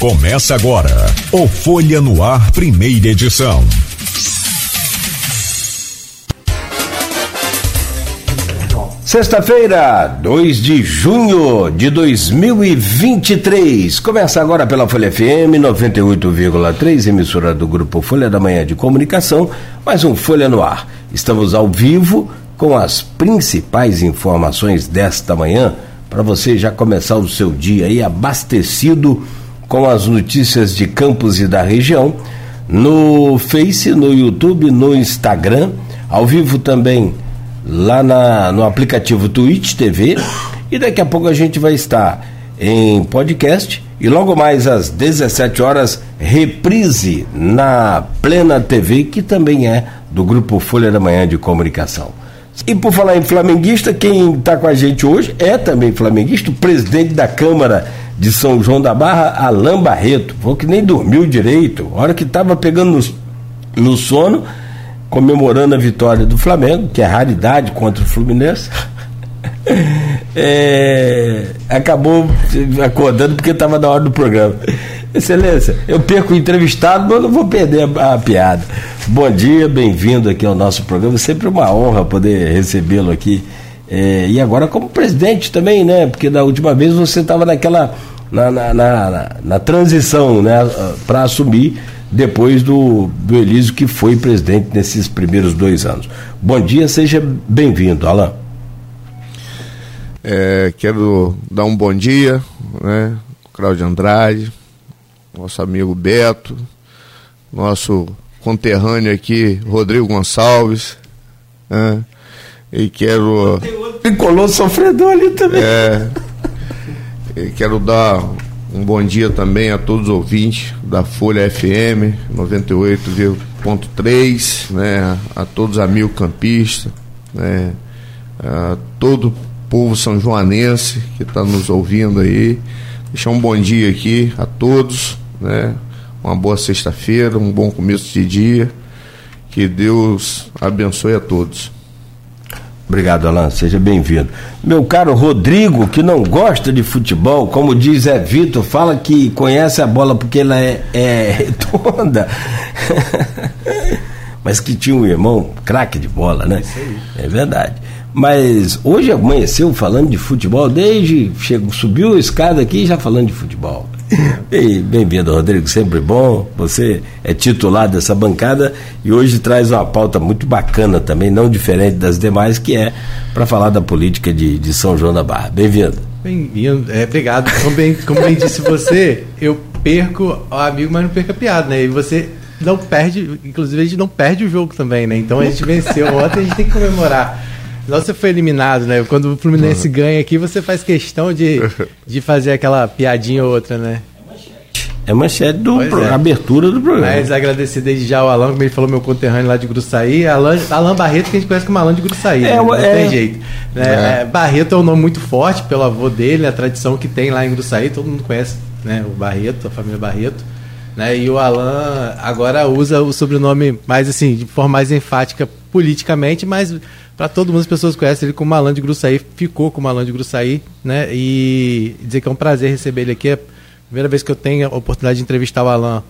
Começa agora o Folha no Ar, primeira edição. Sexta-feira, 2 de junho de 2023. Começa agora pela Folha FM 98,3, emissora do grupo Folha da Manhã de Comunicação, mais um Folha no Ar. Estamos ao vivo com as principais informações desta manhã para você já começar o seu dia aí abastecido com as notícias de Campos e da região, no Face, no YouTube, no Instagram, ao vivo também lá na, no aplicativo Twitch TV. E daqui a pouco a gente vai estar em podcast e logo mais às 17 horas, reprise na Plena TV, que também é do Grupo Folha da Manhã de Comunicação. E por falar em flamenguista, quem está com a gente hoje é também flamenguista, o presidente da Câmara de São João da Barra, Alain Barreto. Falou que nem dormiu direito. A hora que estava pegando no, no sono, comemorando a vitória do Flamengo, que é raridade contra o Fluminense. é, acabou acordando porque estava na hora do programa. Excelência, eu perco o entrevistado, mas não vou perder a, a piada. Bom dia, bem-vindo aqui ao nosso programa. Sempre uma honra poder recebê-lo aqui. É, e agora como presidente também, né? Porque da última vez você estava naquela na, na, na, na, transição né, para assumir depois do, do Elísio, que foi presidente nesses primeiros dois anos. Bom dia, seja bem-vindo, Alain. É, quero dar um bom dia, né, Cláudio Andrade, nosso amigo Beto, nosso conterrâneo aqui, Rodrigo Gonçalves, né, e quero. Colou sofredor ali também. É, quero dar um bom dia também a todos os ouvintes da Folha FM 98,3, né, a todos os amigos campistas, né, a todo o povo são joanense que está nos ouvindo aí. Deixar um bom dia aqui a todos, né, uma boa sexta-feira, um bom começo de dia. Que Deus abençoe a todos. Obrigado, Alain. Seja bem-vindo. Meu caro Rodrigo, que não gosta de futebol, como diz Zé Vitor, fala que conhece a bola porque ela é, é redonda. Mas que tinha um irmão craque de bola, né? É verdade. Mas hoje amanheceu falando de futebol, desde chegou, subiu a escada aqui já falando de futebol. Bem-vindo, Rodrigo, sempre bom. Você é titular dessa bancada e hoje traz uma pauta muito bacana também, não diferente das demais, que é para falar da política de, de São João da Barra. Bem-vindo. Bem-vindo, é, obrigado. Como bem, como bem disse você, eu perco o amigo, mas não perco a piada, né? E você não perde, inclusive a gente não perde o jogo também, né? Então a gente venceu ontem, a gente tem que comemorar. Não, você foi eliminado, né? Quando o Fluminense uhum. ganha aqui, você faz questão de, de fazer aquela piadinha ou outra, né? É manchete do pro, é. abertura do programa. Mas agradecer desde já ao Alan, como ele falou, meu conterrâneo lá de Gruçaí. Alan, Alan Barreto, que a gente conhece como Alan de Gruçaí. É, né? Não é, tem jeito. Né? É. Barreto é um nome muito forte pelo avô dele, a tradição que tem lá em Gruçaí, todo mundo conhece né? o Barreto, a família Barreto. Né? E o Alan agora usa o sobrenome mais assim, de forma mais enfática politicamente, mas para todo mundo as pessoas conhecem ele como Alan de Gruçaí, ficou como Alan de Gruçaí, né? E dizer que é um prazer receber ele aqui. É a primeira vez que eu tenho a oportunidade de entrevistar o Alan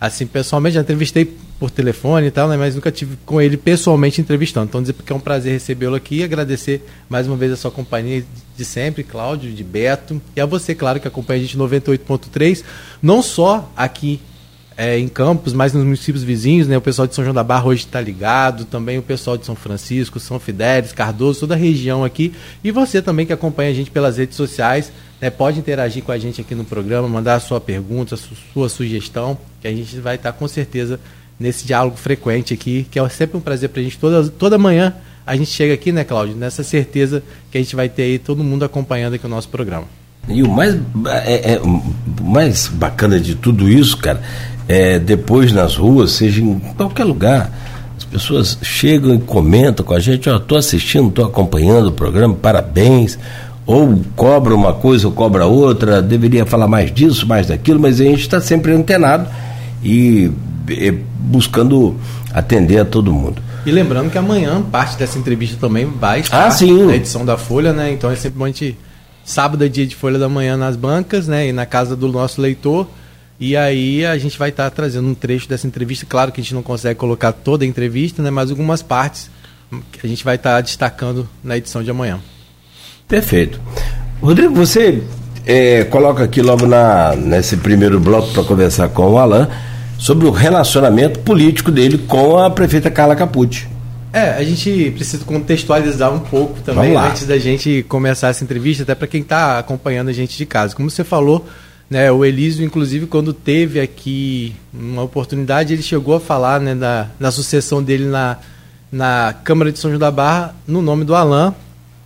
assim pessoalmente, já entrevistei por telefone e tal, né? Mas nunca tive com ele pessoalmente entrevistando. Então dizer que é um prazer recebê-lo aqui e agradecer mais uma vez a sua companhia de sempre, Cláudio, de Beto, e a você, claro, que acompanha a gente 98.3, não só aqui é, em Campos, mas nos municípios vizinhos, né? O pessoal de São João da Barra hoje está ligado, também o pessoal de São Francisco, São Fidélis, Cardoso, toda a região aqui. E você também que acompanha a gente pelas redes sociais, né? Pode interagir com a gente aqui no programa, mandar a sua pergunta, a sua sugestão, que a gente vai estar com certeza nesse diálogo frequente aqui, que é sempre um prazer para a gente. Toda, toda manhã a gente chega aqui, né, Cláudio? Nessa certeza que a gente vai ter aí todo mundo acompanhando aqui o nosso programa. E o mais, é, é, o mais bacana de tudo isso, cara, é, depois nas ruas, seja em qualquer lugar, as pessoas chegam e comentam com a gente, ó, estou assistindo, estou acompanhando o programa, parabéns, ou cobra uma coisa ou cobra outra, deveria falar mais disso, mais daquilo, mas a gente está sempre antenado e, e buscando atender a todo mundo. E lembrando que amanhã parte dessa entrevista também vai estar ah, na edição da Folha, né? Então é sempre bom a gente. Sábado é dia de Folha da Manhã nas bancas, né? E na casa do nosso leitor. E aí a gente vai estar tá trazendo um trecho dessa entrevista. Claro que a gente não consegue colocar toda a entrevista, né, mas algumas partes que a gente vai estar tá destacando na edição de amanhã. Perfeito. Rodrigo, você é, coloca aqui logo na, nesse primeiro bloco para conversar com o Alain sobre o relacionamento político dele com a prefeita Carla Capucci. É, a gente precisa contextualizar um pouco também antes da gente começar essa entrevista, até para quem está acompanhando a gente de casa. Como você falou, né, o Elísio, inclusive, quando teve aqui uma oportunidade, ele chegou a falar né, da, da sucessão dele na, na Câmara de São João da Barra no nome do Alain.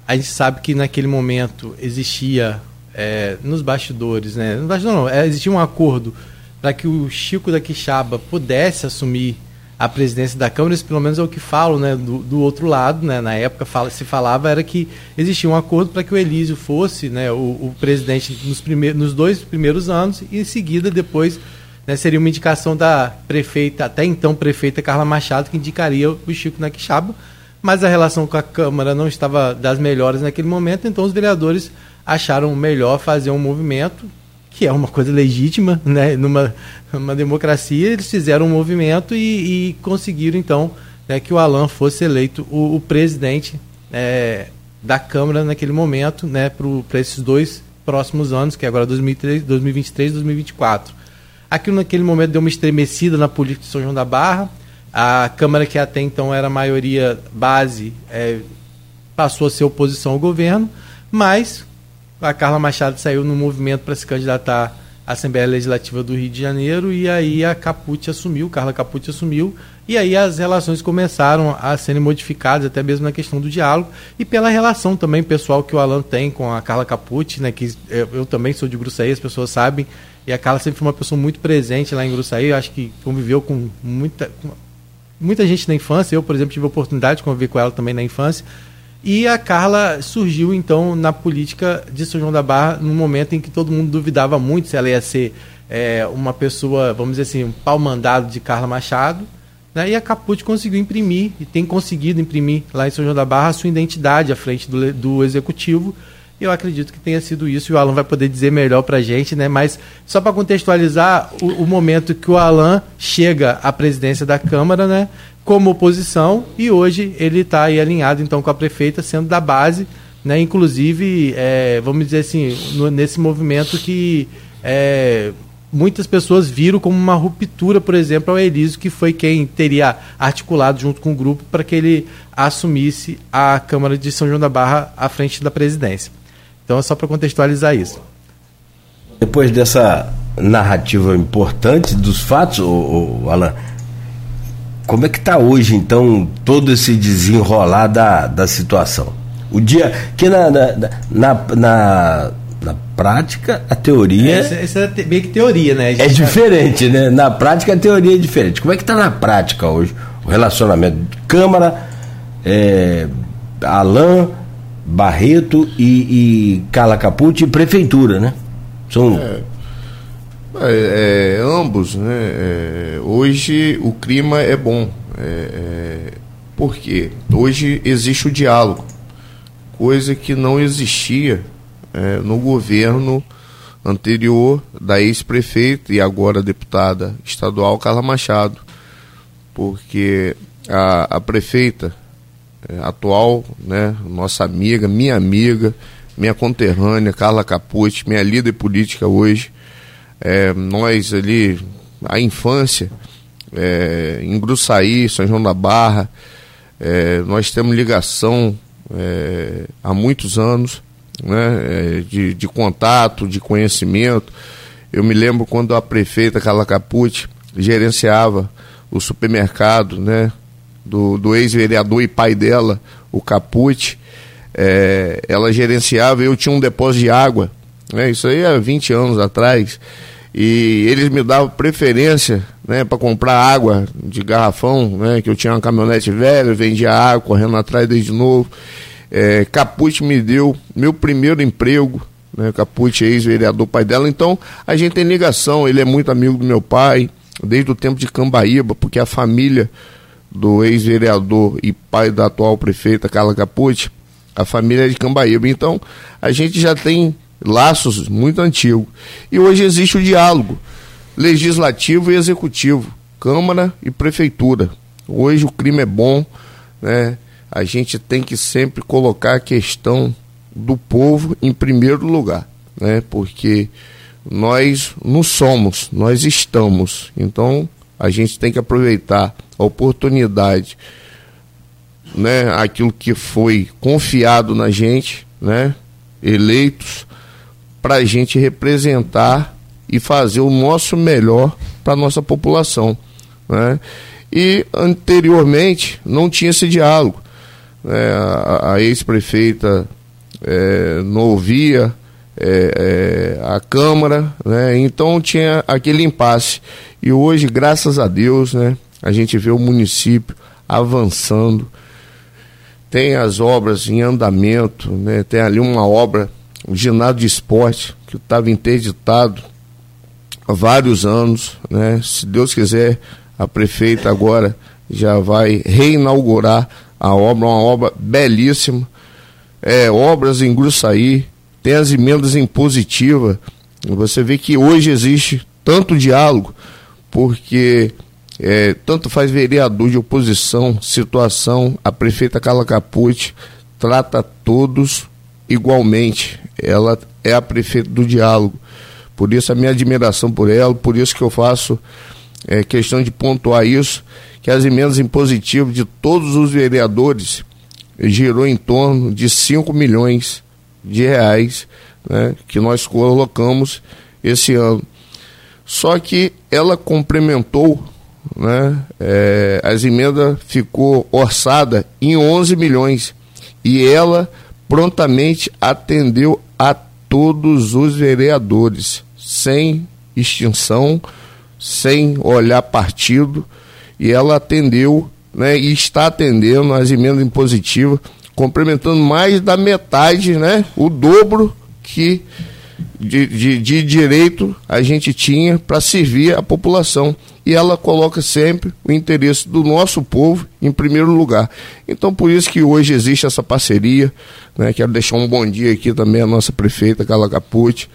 A gente sabe que naquele momento existia é, nos bastidores, né? Bastidor não, é, existia um acordo para que o Chico da Quixaba pudesse assumir a presidência da Câmara, isso pelo menos é o que falo, né, do, do outro lado, né, na época fala, se falava era que existia um acordo para que o Elísio fosse, né, o, o presidente nos, primeiros, nos dois primeiros anos e em seguida depois né, seria uma indicação da prefeita, até então prefeita Carla Machado, que indicaria o Chico Naquixaba, mas a relação com a Câmara não estava das melhores naquele momento, então os vereadores acharam melhor fazer um movimento que é uma coisa legítima, né? Numa uma democracia, eles fizeram um movimento e, e conseguiram, então, né, que o Alan fosse eleito o, o presidente é, da Câmara naquele momento, né, para esses dois próximos anos, que é agora 2003, 2023 e 2024. Aquilo naquele momento deu uma estremecida na política de São João da Barra. A Câmara, que até então era maioria base, é, passou a ser oposição ao governo, mas a Carla Machado saiu no movimento para se candidatar à Assembleia Legislativa do Rio de Janeiro e aí a Capucci assumiu, Carla Capucci assumiu, e aí as relações começaram a serem modificadas, até mesmo na questão do diálogo, e pela relação também pessoal que o Alan tem com a Carla Capucci, né, que eu, também sou de Gruçaí, as pessoas sabem, e a Carla sempre foi uma pessoa muito presente lá em Gruçaí, eu acho que conviveu com muita, com muita gente na infância, eu, por exemplo, tive a oportunidade de conviver com ela também na infância, e a Carla surgiu então na política de São João da Barra no momento em que todo mundo duvidava muito se ela ia ser é, uma pessoa, vamos dizer assim, um pau mandado de Carla Machado. Né? E a Caput conseguiu imprimir e tem conseguido imprimir lá em São João da Barra a sua identidade à frente do, do executivo. Eu acredito que tenha sido isso e o Alan vai poder dizer melhor para a gente, né? Mas só para contextualizar o, o, momento que o Alan chega à presidência da Câmara, né? Como oposição e hoje ele está aí alinhado então com a prefeita, sendo da base, né? Inclusive, é, vamos dizer assim, no, nesse movimento que é, muitas pessoas viram como uma ruptura, por exemplo, ao Elísio, que foi quem teria articulado junto com o grupo para que ele assumisse a Câmara de São João da Barra à frente da presidência. Então é só para contextualizar isso. Depois dessa narrativa importante dos fatos, o, o Alan, como é que está hoje, então, todo esse desenrolar da, da situação? O dia. Que na, na, na, na, na prática, a teoria. É, essa, é meio que teoria, né? É diferente, né? Na prática, a teoria é diferente. Como é que está na prática hoje o relacionamento de Câmara, é, Alain, Barreto e, e Carla Capucci e Prefeitura, né? São. É é, é, ambos, né? É, hoje o clima é bom. É, é, por quê? Hoje existe o diálogo, coisa que não existia é, no governo anterior da ex-prefeita e agora deputada estadual Carla Machado, porque a, a prefeita é, atual, né, nossa amiga, minha amiga, minha conterrânea, Carla Capucci, minha líder política hoje, é, nós ali, a infância, é, em Gruçaí, São João da Barra, é, nós temos ligação é, há muitos anos, né, é, de, de contato, de conhecimento. Eu me lembro quando a prefeita Carla Capucci gerenciava o supermercado né, do, do ex-vereador e pai dela, o Capucci. É, ela gerenciava, eu tinha um depósito de água, né, isso aí há 20 anos atrás e eles me davam preferência né, para comprar água de garrafão, né, que eu tinha uma caminhonete velha, vendia água, correndo atrás desde novo. É, me deu meu primeiro emprego, né, ex-vereador, pai dela. Então a gente tem ligação, ele é muito amigo do meu pai, desde o tempo de Cambaíba, porque a família do ex-vereador e pai da atual prefeita, Carla Caput, a família é de Cambaíba. Então a gente já tem laços muito antigos. E hoje existe o diálogo. legislativo e executivo, Câmara e Prefeitura. Hoje o crime é bom, né? A gente tem que sempre colocar a questão do povo em primeiro lugar, né? Porque nós não somos, nós estamos. Então a gente tem que aproveitar a oportunidade, né? Aquilo que foi confiado na gente, né? Eleitos para a gente representar e fazer o nosso melhor para a nossa população. Né? E anteriormente não tinha esse diálogo. Né? A, a ex-prefeita é, não ouvia é, é, a Câmara, né? então tinha aquele impasse. E hoje, graças a Deus, né, a gente vê o município avançando, tem as obras em andamento, né? tem ali uma obra, o ginásio de esporte, que estava interditado há vários anos, né? Se Deus quiser, a prefeita agora já vai reinaugurar a obra, uma obra belíssima. É, obras em Gruçaí, tem as emendas impositivas. Você vê que hoje existe tanto diálogo, porque é, tanto faz vereador de oposição, situação, a prefeita Carla Capucci trata todos igualmente. Ela é a prefeita do diálogo. Por isso a minha admiração por ela, por isso que eu faço é, questão de pontuar isso, que as emendas impositivas de todos os vereadores girou em torno de 5 milhões de reais né, que nós colocamos esse ano. Só que ela complementou, né, é, as emendas ficou orçada em 11 milhões e ela prontamente atendeu a todos os vereadores sem extinção, sem olhar partido, e ela atendeu né, e está atendendo as emendas impositivas, complementando mais da metade, né, o dobro que de, de, de direito a gente tinha para servir a população. E ela coloca sempre o interesse do nosso povo em primeiro lugar. Então, por isso que hoje existe essa parceria. Né? Quero deixar um bom dia aqui também à nossa prefeita, Carla Capucci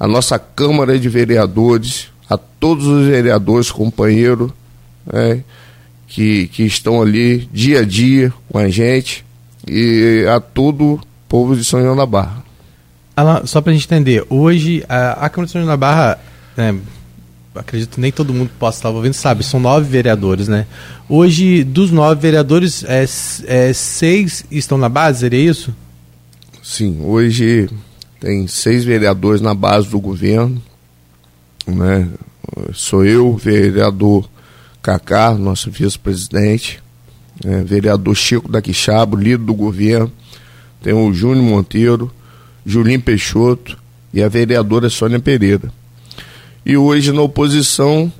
a nossa Câmara de Vereadores, a todos os vereadores, companheiros, né, que, que estão ali dia a dia com a gente, e a todo o povo de São João da Barra. Alan, só para a gente entender, hoje a, a Câmara de São João da Barra, né, acredito que nem todo mundo possa estar ouvindo, sabe, são nove vereadores, né? Hoje, dos nove vereadores, é, é, seis estão na base, seria isso? Sim, hoje tem seis vereadores na base do governo, né? Sou eu, vereador Cacá, nosso vice-presidente, né? vereador Chico da Quixaba, líder do governo, tem o Júnior Monteiro, Julinho Peixoto e a vereadora Sônia Pereira. E hoje na oposição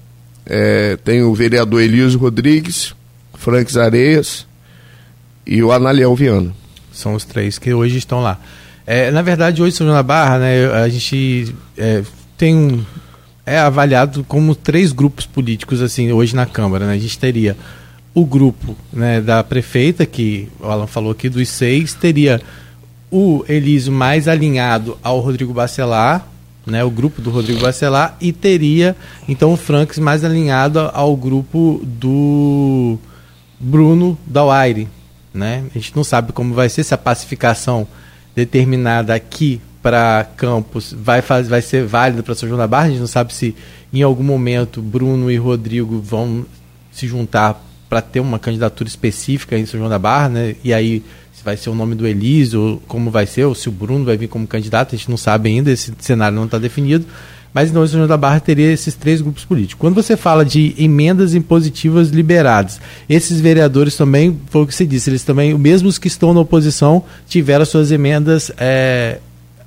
é, tem o vereador Elísio Rodrigues, Franks Areias e o Analiel Viana. São os três que hoje estão lá. É, na verdade, hoje, São João da Barra, né, a gente é, tem um, é avaliado como três grupos políticos assim hoje na Câmara. Né? A gente teria o grupo né, da prefeita, que o Alan falou aqui, dos seis, teria o Elísio mais alinhado ao Rodrigo Bacelar, né, o grupo do Rodrigo Bacelar, e teria então o Franks mais alinhado ao grupo do Bruno Dauaire. Né? A gente não sabe como vai ser se a pacificação determinada aqui para Campos vai, vai ser válida para São João da Barra. A gente não sabe se em algum momento Bruno e Rodrigo vão se juntar para ter uma candidatura específica em São João da Barra, né? E aí se vai ser o nome do Elísio, como vai ser, ou se o Bruno vai vir como candidato, a gente não sabe ainda, esse cenário não está definido. Mas então o São João da Barra teria esses três grupos políticos. Quando você fala de emendas impositivas liberadas, esses vereadores também, foi o que você disse, eles também, mesmo os que estão na oposição, tiveram suas emendas, é,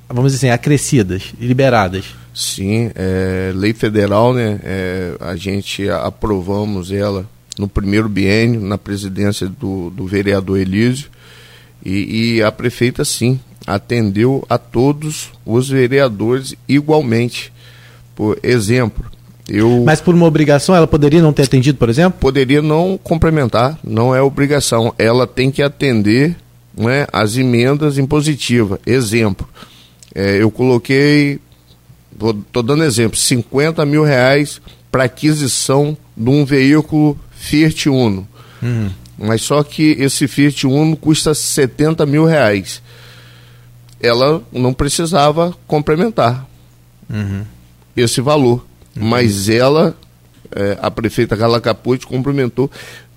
vamos dizer assim, acrescidas, liberadas. Sim, é, lei federal, né? É, a gente aprovamos ela no primeiro biênio, na presidência do, do vereador Elísio, e, e a prefeita, sim, atendeu a todos os vereadores igualmente. Por exemplo, eu. Mas por uma obrigação, ela poderia não ter atendido, por exemplo? Poderia não complementar, não é obrigação. Ela tem que atender né, as emendas impositivas. Exemplo, é, eu coloquei estou dando exemplo, 50 mil reais para aquisição de um veículo Fiat Uno. Uhum. Mas só que esse Fiat Uno custa 70 mil reais. Ela não precisava complementar uhum. esse valor. Uhum. Mas ela, é, a prefeita Carla Capucci, complementou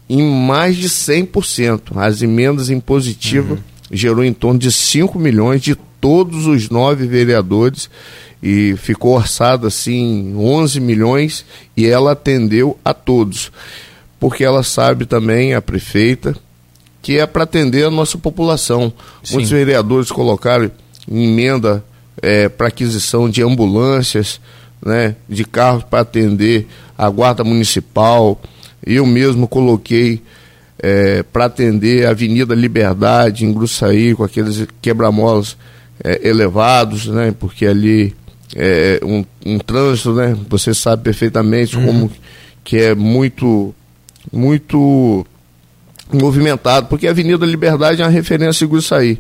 em mais de 100%. As emendas impositivas uhum. gerou em torno de 5 milhões de todos os nove vereadores e ficou orçado assim 11 milhões e ela atendeu a todos. Porque ela sabe também, a prefeita, que é para atender a nossa população. Sim. Muitos vereadores colocaram emenda é, para aquisição de ambulâncias, né, de carros para atender a guarda municipal. Eu mesmo coloquei é, para atender a Avenida Liberdade em Gruçaí, com aqueles quebra-molas é, elevados, né, porque ali é um, um trânsito, né, você sabe perfeitamente uhum. como que é muito, muito movimentado, porque a Avenida Liberdade é uma referência em Gruçaí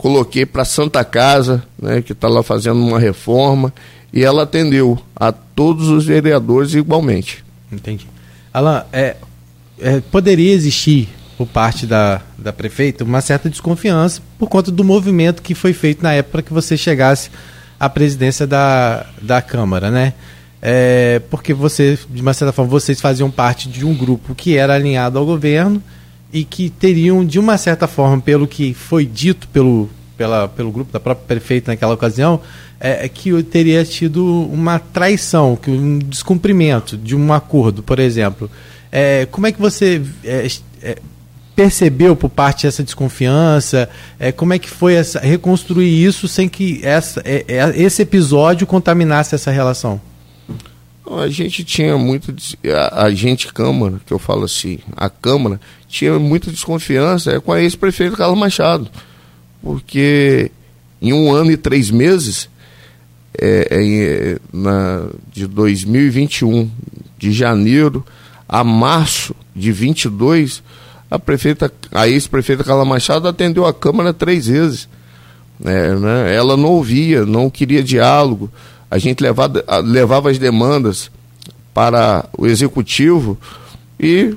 coloquei para Santa Casa, né, que está lá fazendo uma reforma, e ela atendeu a todos os vereadores igualmente. Entendi. Alan, é, é, poderia existir por parte da, da prefeita uma certa desconfiança por conta do movimento que foi feito na época que você chegasse à presidência da, da Câmara, né? É, porque você, de uma certa forma, vocês faziam parte de um grupo que era alinhado ao governo e que teriam, de uma certa forma, pelo que foi dito pelo, pela, pelo grupo da própria prefeita naquela ocasião, é, é que teria tido uma traição, que um descumprimento de um acordo, por exemplo. É, como é que você é, é percebeu por parte dessa desconfiança? É, como é que foi essa, reconstruir isso sem que essa, é, esse episódio contaminasse essa relação? A gente tinha muito. A, a gente, Câmara, que eu falo assim, a Câmara tinha muita desconfiança é com a ex-prefeito Carlos Machado. Porque em um ano e três meses, é, é, na, de 2021, de janeiro a março de 22, a prefeita, a ex-prefeita Carla Machado atendeu a Câmara três vezes. É, né? Ela não ouvia, não queria diálogo a gente levava, levava as demandas para o executivo e,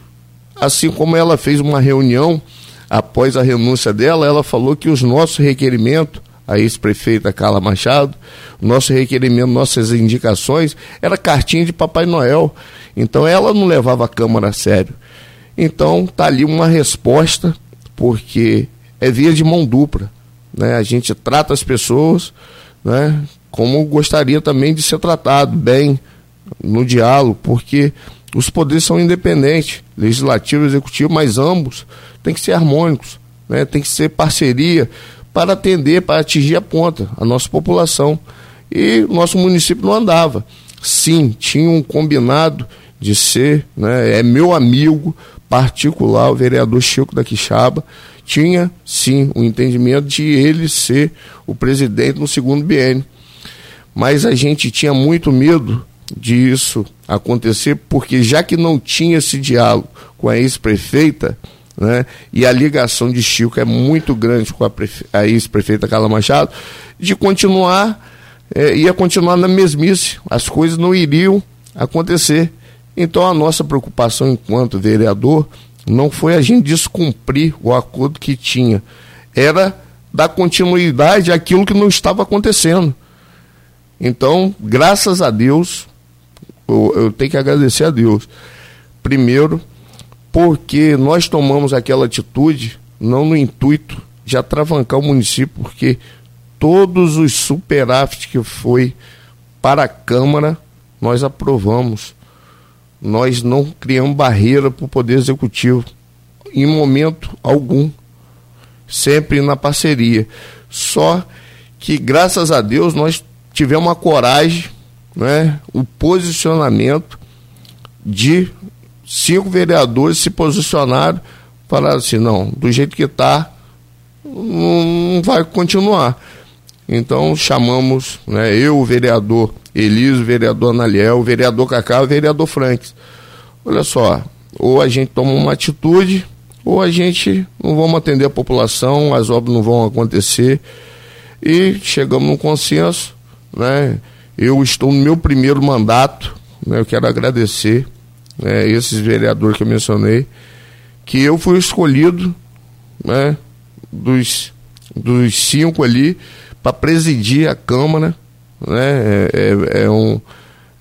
assim como ela fez uma reunião após a renúncia dela, ela falou que os nossos requerimentos, a ex-prefeita Carla Machado, nosso requerimento, nossas indicações, era cartinha de Papai Noel. Então ela não levava a Câmara a sério. Então tá ali uma resposta, porque é via de mão dupla. Né? A gente trata as pessoas né, como gostaria também de ser tratado bem no diálogo, porque os poderes são independentes, legislativo e executivo, mas ambos têm que ser harmônicos, né? tem que ser parceria para atender, para atingir a ponta, a nossa população. E nosso município não andava. Sim, tinha um combinado de ser, né, é meu amigo particular, o vereador Chico da Quixaba, tinha sim o um entendimento de ele ser o presidente no segundo biênio mas a gente tinha muito medo disso acontecer, porque já que não tinha esse diálogo com a ex-prefeita, né, e a ligação de Chico é muito grande com a, a ex-prefeita Carla Machado, de continuar, é, ia continuar na mesmice, as coisas não iriam acontecer. Então a nossa preocupação enquanto vereador não foi a gente descumprir o acordo que tinha, era dar continuidade àquilo que não estava acontecendo. Então, graças a Deus, eu, eu tenho que agradecer a Deus. Primeiro, porque nós tomamos aquela atitude não no intuito de atravancar o município, porque todos os superávites que foi para a Câmara, nós aprovamos. Nós não criamos barreira para o Poder Executivo, em momento algum. Sempre na parceria. Só que, graças a Deus, nós tivemos a coragem, né, o posicionamento de cinco vereadores se posicionaram, falaram assim, não, do jeito que está, não vai continuar. Então chamamos, né, eu, o vereador Eliso, o vereador Analiel, o vereador Cacá, o vereador Franks. Olha só, ou a gente toma uma atitude, ou a gente não vamos atender a população, as obras não vão acontecer. E chegamos num consenso né? Eu estou no meu primeiro mandato, né, eu quero agradecer né, esses vereadores que eu mencionei, que eu fui escolhido né, dos, dos cinco ali para presidir a Câmara. Né, é, é, é um,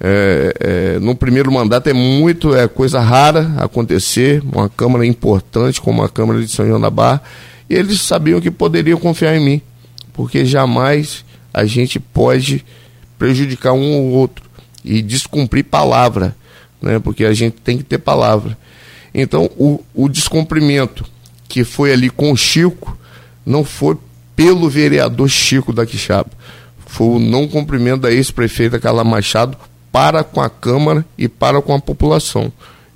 é, é, no primeiro mandato é muito, é coisa rara acontecer, uma Câmara importante como a Câmara de São João da Barra, e eles sabiam que poderiam confiar em mim, porque jamais a gente pode prejudicar um ou outro e descumprir palavra, né? porque a gente tem que ter palavra. Então, o, o descumprimento que foi ali com o Chico não foi pelo vereador Chico da Quixaba, foi o não cumprimento da ex-prefeita Carla Machado para com a Câmara e para com a população.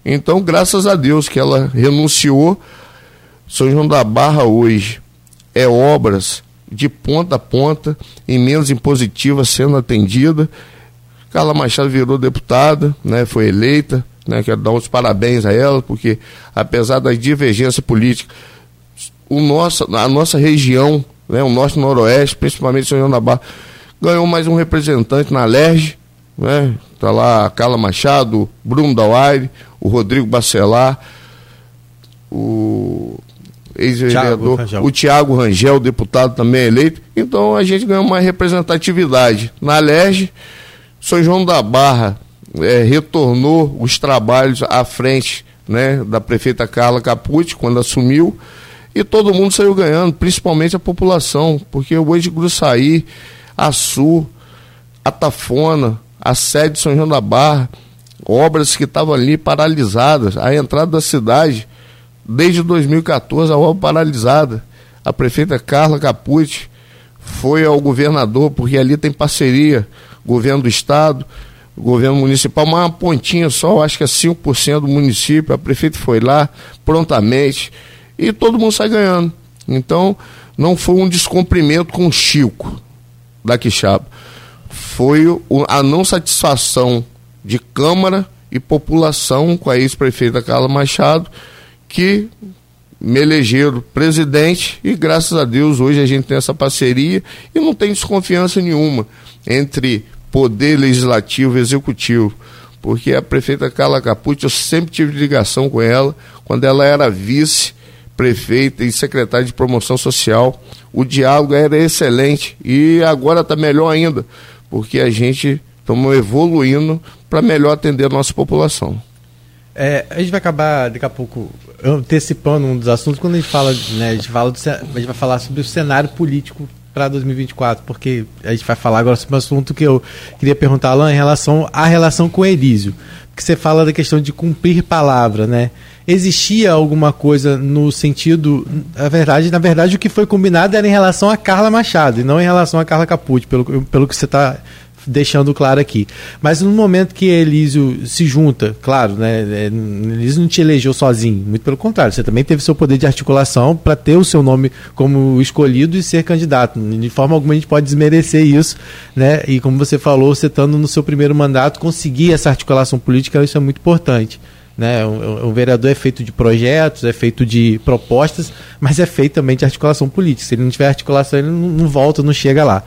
Então, graças a Deus que ela renunciou. São João da Barra hoje é obras de ponta a ponta, emendas impositivas sendo atendida. Carla Machado virou deputada, né, foi eleita, né, quero dar os parabéns a ela, porque apesar das divergências políticas, o nosso, a nossa região, né, o nosso noroeste, principalmente São João da Barra, ganhou mais um representante na LERJ, né, tá lá a Carla Machado, Bruno Dauaire, o Rodrigo Bacelar, o ex-vereador, o Tiago Rangel, deputado também eleito. Então a gente ganhou uma representatividade. Na LERJ, São João da Barra é, retornou os trabalhos à frente né, da prefeita Carla Capucci, quando assumiu, e todo mundo saiu ganhando, principalmente a população, porque hoje Gruçaí, Açu, Atafona, a sede de São João da Barra, obras que estavam ali paralisadas, a entrada da cidade Desde 2014, a obra paralisada. A prefeita Carla Capucci foi ao governador, porque ali tem parceria, governo do estado, governo municipal, uma pontinha só, acho que é 5% do município. A prefeita foi lá prontamente e todo mundo sai ganhando. Então, não foi um descumprimento com o Chico da Quixaba. Foi a não satisfação de Câmara e população com a ex-prefeita Carla Machado que me elegeram presidente e graças a Deus hoje a gente tem essa parceria e não tem desconfiança nenhuma entre poder legislativo e executivo. Porque a prefeita Carla Capucci, eu sempre tive ligação com ela, quando ela era vice prefeita e secretária de promoção social. O diálogo era excelente e agora está melhor ainda, porque a gente estamos evoluindo para melhor atender a nossa população. É, a gente vai acabar daqui a pouco antecipando um dos assuntos quando a gente fala, né, a gente fala do, a gente vai falar sobre o cenário político para 2024, porque a gente vai falar agora sobre um assunto que eu queria perguntar, Alain, em relação à relação com o Elísio. Porque você fala da questão de cumprir palavra, né? Existia alguma coisa no sentido. Na verdade, na verdade, o que foi combinado era em relação a Carla Machado e não em relação a Carla Capucci, pelo, pelo que você está deixando claro aqui. Mas no momento que Elísio se junta, claro, né, é, Elísio não te elegeu sozinho, muito pelo contrário, você também teve seu poder de articulação para ter o seu nome como escolhido e ser candidato. De forma alguma a gente pode desmerecer isso, né? E como você falou, você estando no seu primeiro mandato, conseguir essa articulação política, isso é muito importante. Né? O, o, vereador é feito de projetos, é feito de propostas, mas é feito também de articulação política. Se ele não tiver articulação, ele não, não volta, não chega lá.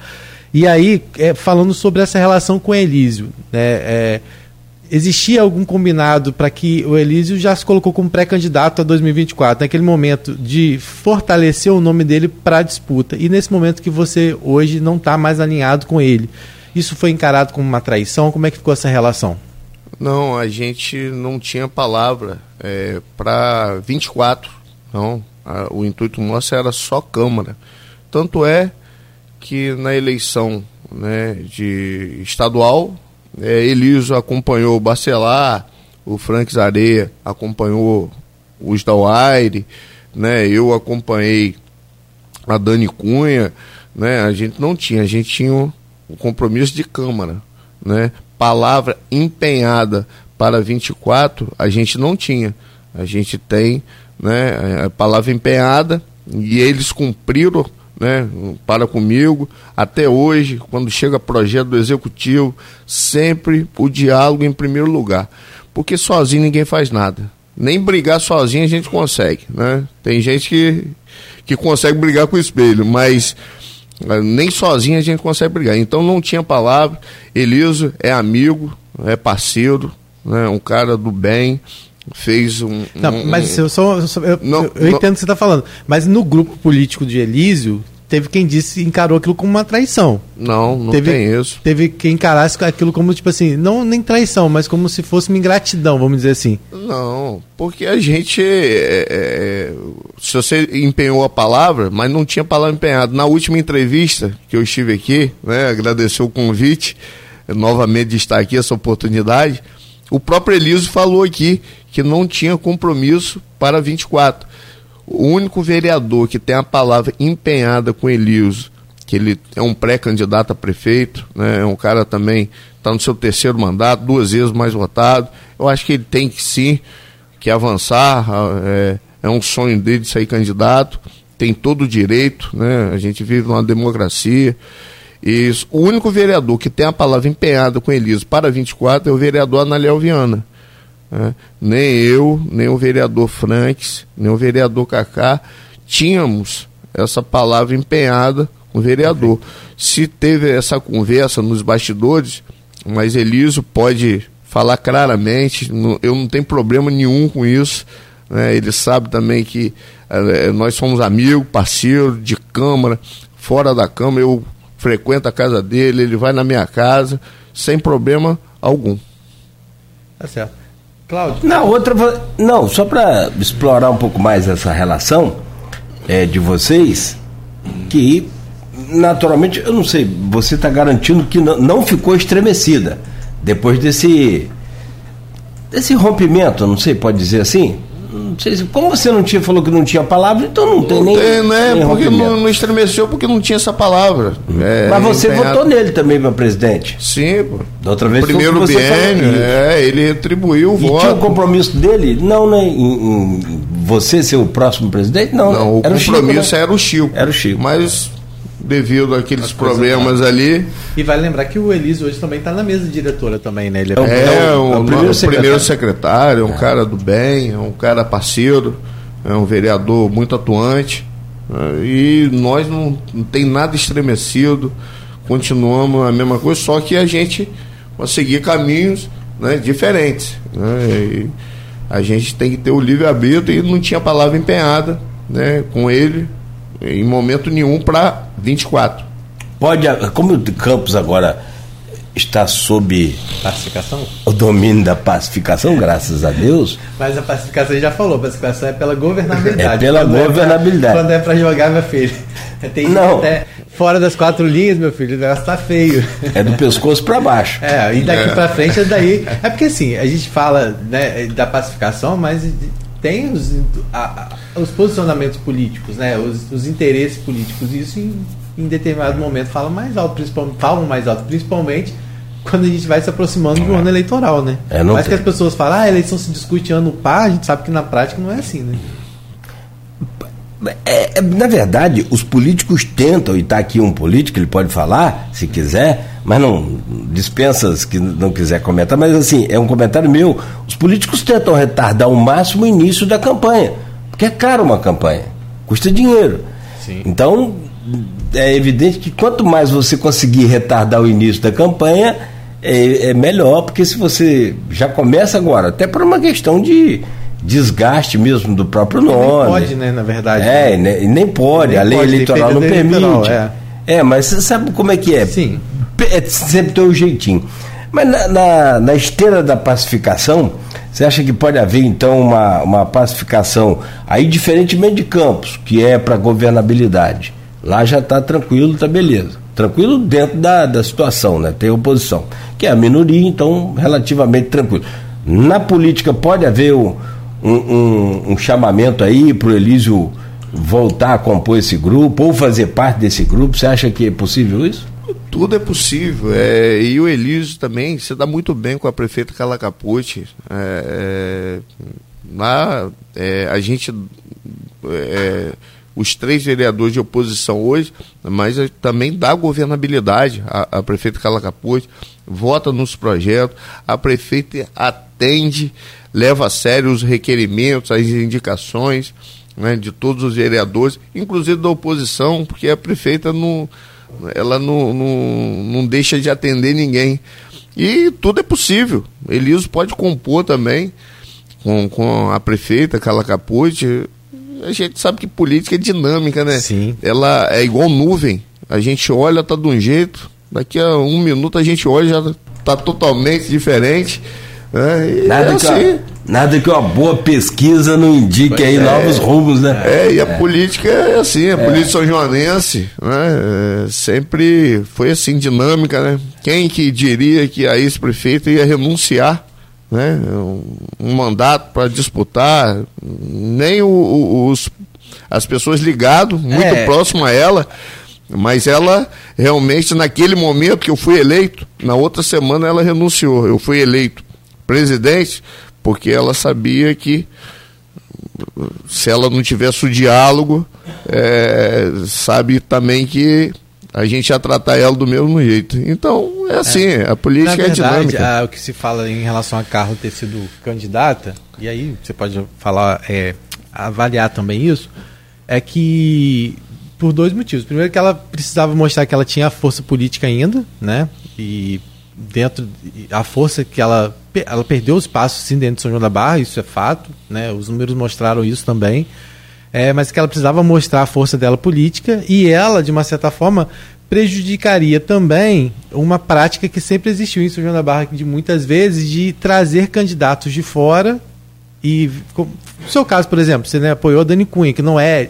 E aí, é, falando sobre essa relação com o Elísio, né, é, existia algum combinado para que o Elísio já se colocou como pré-candidato a 2024, naquele momento de fortalecer o nome dele para a disputa, e nesse momento que você hoje não está mais alinhado com ele. Isso foi encarado como uma traição? Como é que ficou essa relação? Não, a gente não tinha palavra é, para 24. Não, a, o intuito nosso era só Câmara. Tanto é que na eleição né, de estadual, é, Eliso acompanhou o Bacelar, o Frank Zareia acompanhou o Stalwaire, né, eu acompanhei a Dani Cunha, né, a gente não tinha, a gente tinha o um compromisso de Câmara, né, palavra empenhada para 24, a gente não tinha. A gente tem né, a palavra empenhada e eles cumpriram né, para comigo. Até hoje, quando chega projeto do executivo, sempre o diálogo em primeiro lugar. Porque sozinho ninguém faz nada. Nem brigar sozinho a gente consegue, né? Tem gente que, que consegue brigar com o espelho, mas Nem sozinho a gente consegue brigar. Então não tinha palavra. Eliso é amigo, é parceiro, né, um cara do bem fez um. Não, um, mas eu, só, eu, não, eu, eu não, entendo o que você está falando. Mas no grupo político de Elísio, teve quem disse encarou aquilo como uma traição. Não, não teve, tem isso. Teve quem encarasse aquilo como, tipo assim, não nem traição, mas como se fosse uma ingratidão, vamos dizer assim. Não, porque a gente. É, é, se você empenhou a palavra, mas não tinha palavra empenhada. Na última entrevista que eu estive aqui, né, agradecer o convite, novamente de estar aqui, essa oportunidade. O próprio Eliso falou aqui que não tinha compromisso para 24 o único vereador que tem a palavra empenhada com Eliso, que ele é um pré-candidato a prefeito, né, é um cara também, está no seu terceiro mandato, duas vezes mais votado. Eu acho que ele tem que sim que avançar, é, é um sonho dele de sair candidato, tem todo o direito, né? A gente vive numa democracia. E o único vereador que tem a palavra empenhada com Eliso para 24 é o vereador Analiel Viana. Né? Nem eu, nem o vereador Franks, nem o vereador Cacá tínhamos essa palavra empenhada com o vereador. Se teve essa conversa nos bastidores, mas Eliso pode falar claramente, eu não tenho problema nenhum com isso. Né? Ele sabe também que é, nós somos amigos, parceiros de Câmara, fora da Câmara, eu frequento a casa dele, ele vai na minha casa, sem problema algum. Tá certo. Cláudio? Na outra, não, só para explorar um pouco mais essa relação é, de vocês, que naturalmente, eu não sei, você está garantindo que não, não ficou estremecida depois desse desse rompimento, não sei, pode dizer assim? Não sei se, como você não tinha falou que não tinha palavra, então não tem não nem. Tem, né? Nem porque não, não, estremeceu porque não tinha essa palavra. É, Mas você empenhado. votou nele também para presidente? Sim, pô. Da outra vez Primeiro biênio, é, ele retribuiu o e voto. tinha o um compromisso dele? Não, né? Em, em, você ser o próximo presidente? Não, não né? o era compromisso o Chico, né? era o Chico. Era o Chico. Mas devido àqueles problemas ali. E vale lembrar que o Elise hoje também está na mesa diretora também, né? Ele é, é, o, é o, primeiro, secretário. primeiro secretário, é um é. cara do bem, é um cara parceiro, é um vereador muito atuante. Né? E nós não, não tem nada estremecido, continuamos a mesma coisa, só que a gente vai seguir caminhos né, diferentes. Né? a gente tem que ter o livre-arbítrio e não tinha palavra empenhada né, com ele em momento nenhum para 24. Pode, como o Campos agora está sob pacificação? O domínio da pacificação, graças a Deus. Mas a pacificação já falou, a pacificação é pela governabilidade. É pela quando governabilidade. É pra, quando é para jogar, meu filho. Tem Não. até fora das quatro linhas, meu filho, o negócio tá feio. É do pescoço para baixo. É, e daqui é. para frente é daí. É porque assim, a gente fala né, da pacificação, mas tem os, a, a, os posicionamentos políticos, né, os, os interesses políticos, e isso em, em, determinado momento fala mais alto, principalmente, falam mais alto, principalmente quando a gente vai se aproximando do ano eleitoral, né? É, Mas que as pessoas falam, ah, a eleição se discute ano par, a gente sabe que na prática não é assim, né? É, é, na verdade, os políticos tentam, e está aqui um político, ele pode falar, se quiser, mas não dispensa que não quiser comentar, mas assim, é um comentário meu. Os políticos tentam retardar ao máximo o início da campanha, porque é caro uma campanha, custa dinheiro. Sim. Então, é evidente que quanto mais você conseguir retardar o início da campanha, é, é melhor, porque se você já começa agora, até por uma questão de desgaste mesmo do próprio nome. Nem pode, né, na verdade. É, né? nem pode, nem a lei pode, eleitoral não permite. Eleitoral, é. é, mas você sabe como é que é? Sim. É, sempre tem um jeitinho. Mas na, na, na, esteira da pacificação, você acha que pode haver então uma, uma pacificação aí diferentemente de Campos, que é para governabilidade? Lá já está tranquilo, está beleza. Tranquilo dentro da, da situação, né? Tem oposição, que é a minoria, então relativamente tranquilo. Na política pode haver um, um, um, um chamamento aí para o Elísio voltar a compor esse grupo ou fazer parte desse grupo? Você acha que é possível isso? Tudo é possível. É, e o Elísio também, você dá muito bem com a prefeita Calacapucci. É, é, lá é, a gente. É, os três vereadores de oposição hoje, mas também dá governabilidade à, prefeita Calacapucci, vota nos projetos, a prefeita atende, leva a sério os requerimentos, as indicações né, de todos os vereadores, inclusive da oposição, porque a prefeita não, ela não, não, não deixa de atender ninguém. E tudo é possível. Eliso pode compor também com, com a prefeita, Carla Capucci. A gente sabe que política é dinâmica, né? Sim. Ela é igual nuvem. A gente olha, tá de um jeito, daqui a um minuto a gente olha, já tá totalmente diferente. Né? Nada, é assim. que, nada que uma boa pesquisa não indique pois aí é. novos rumos, né? É, e a é. política é assim, a é. política são joanense, né? É, sempre foi assim, dinâmica, né? Quem que diria que a ex-prefeita ia renunciar né? um, um mandato para disputar, nem o, o, os, as pessoas ligadas, muito é. próximo a ela, mas ela realmente, naquele momento que eu fui eleito, na outra semana ela renunciou. Eu fui eleito presidente porque ela sabia que se ela não tivesse o diálogo, é, sabe também que a gente ia tratar ela do mesmo jeito. Então, é assim, é. a política Na verdade, é dinâmica. o que se fala em relação a Carla ter sido candidata, e aí você pode falar, é, avaliar também isso, é que por dois motivos. Primeiro que ela precisava mostrar que ela tinha força política ainda, né? E dentro a força que ela ela perdeu os passos sim dentro de São João da Barra, isso é fato, né? Os números mostraram isso também é, mas que ela precisava mostrar a força dela política e ela, de uma certa forma, prejudicaria também uma prática que sempre existiu em São João da Barra, de muitas vezes, de trazer candidatos de fora e, no seu caso, por exemplo, você né, apoiou a Dani Cunha, que não é,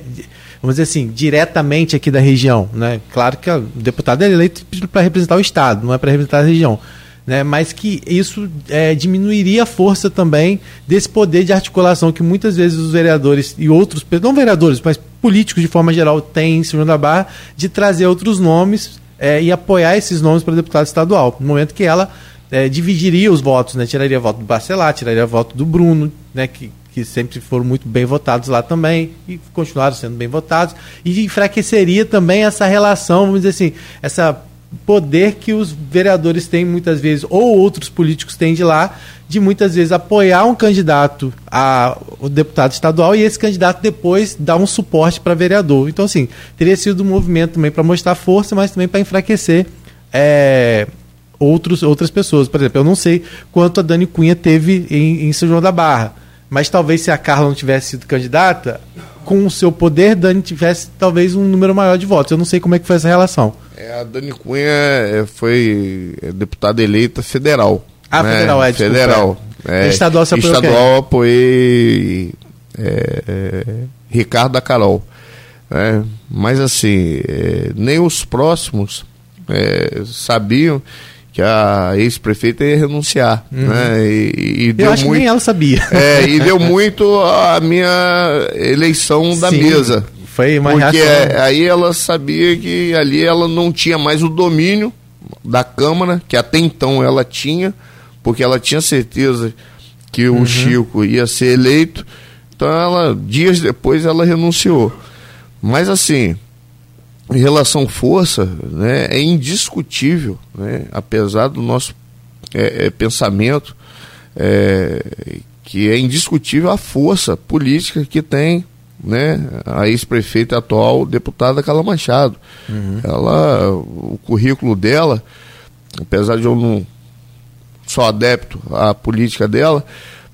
vamos dizer assim, diretamente aqui da região, né? Claro que o deputado é eleito para representar o Estado, não é para representar a região né, mas que isso é, diminuiria a força também desse poder de articulação que muitas vezes os vereadores e outros, não vereadores, mas políticos de forma geral têm em João da Barra, de trazer outros nomes é, e apoiar esses nomes para deputado estadual. No momento que ela é, dividiria os votos, né, tiraria voto do Bacelar, tiraria voto do Bruno, né, que, que sempre foram muito bem votados lá também e continuaram sendo bem votados, e enfraqueceria também essa relação, vamos dizer assim, essa poder que os vereadores têm muitas vezes, ou outros políticos têm de lá, de muitas vezes apoiar um candidato a o deputado estadual e esse candidato depois dar um suporte para vereador. Então, assim, teria sido um movimento também para mostrar força, mas também para enfraquecer é, outros, outras pessoas. Por exemplo, eu não sei quanto a Dani Cunha teve em, em São João da Barra, mas talvez se a Carla não tivesse sido candidata, com o seu poder, Dani tivesse talvez um número maior de votos. Eu não sei como é que foi essa relação. É, a Dani Cunha é, foi é, deputada eleita federal. Ah, né? federal, é, desculpa, Federal. É. é. Estadual você apoiou Estadual apoiei é, Ricardo da Carol. Né? Mas assim, nem os próximos sabiam que a ex-prefeita ia renunciar. Uhum. Né? E, e deu Eu acho muito, que nem ela sabia. É, e deu muito a minha eleição da Sim. mesa. Foi uma Porque reação... aí ela sabia que ali ela não tinha mais o domínio da Câmara, que até então ela tinha, porque ela tinha certeza que uhum. o Chico ia ser eleito. Então ela, dias depois, ela renunciou. Mas assim, em relação força, né, é indiscutível, né, apesar do nosso é, é, pensamento, é, que é indiscutível a força política que tem né, a ex-prefeita atual deputada Carla Machado. Uhum. Ela, o currículo dela, apesar de eu não sou adepto à política dela,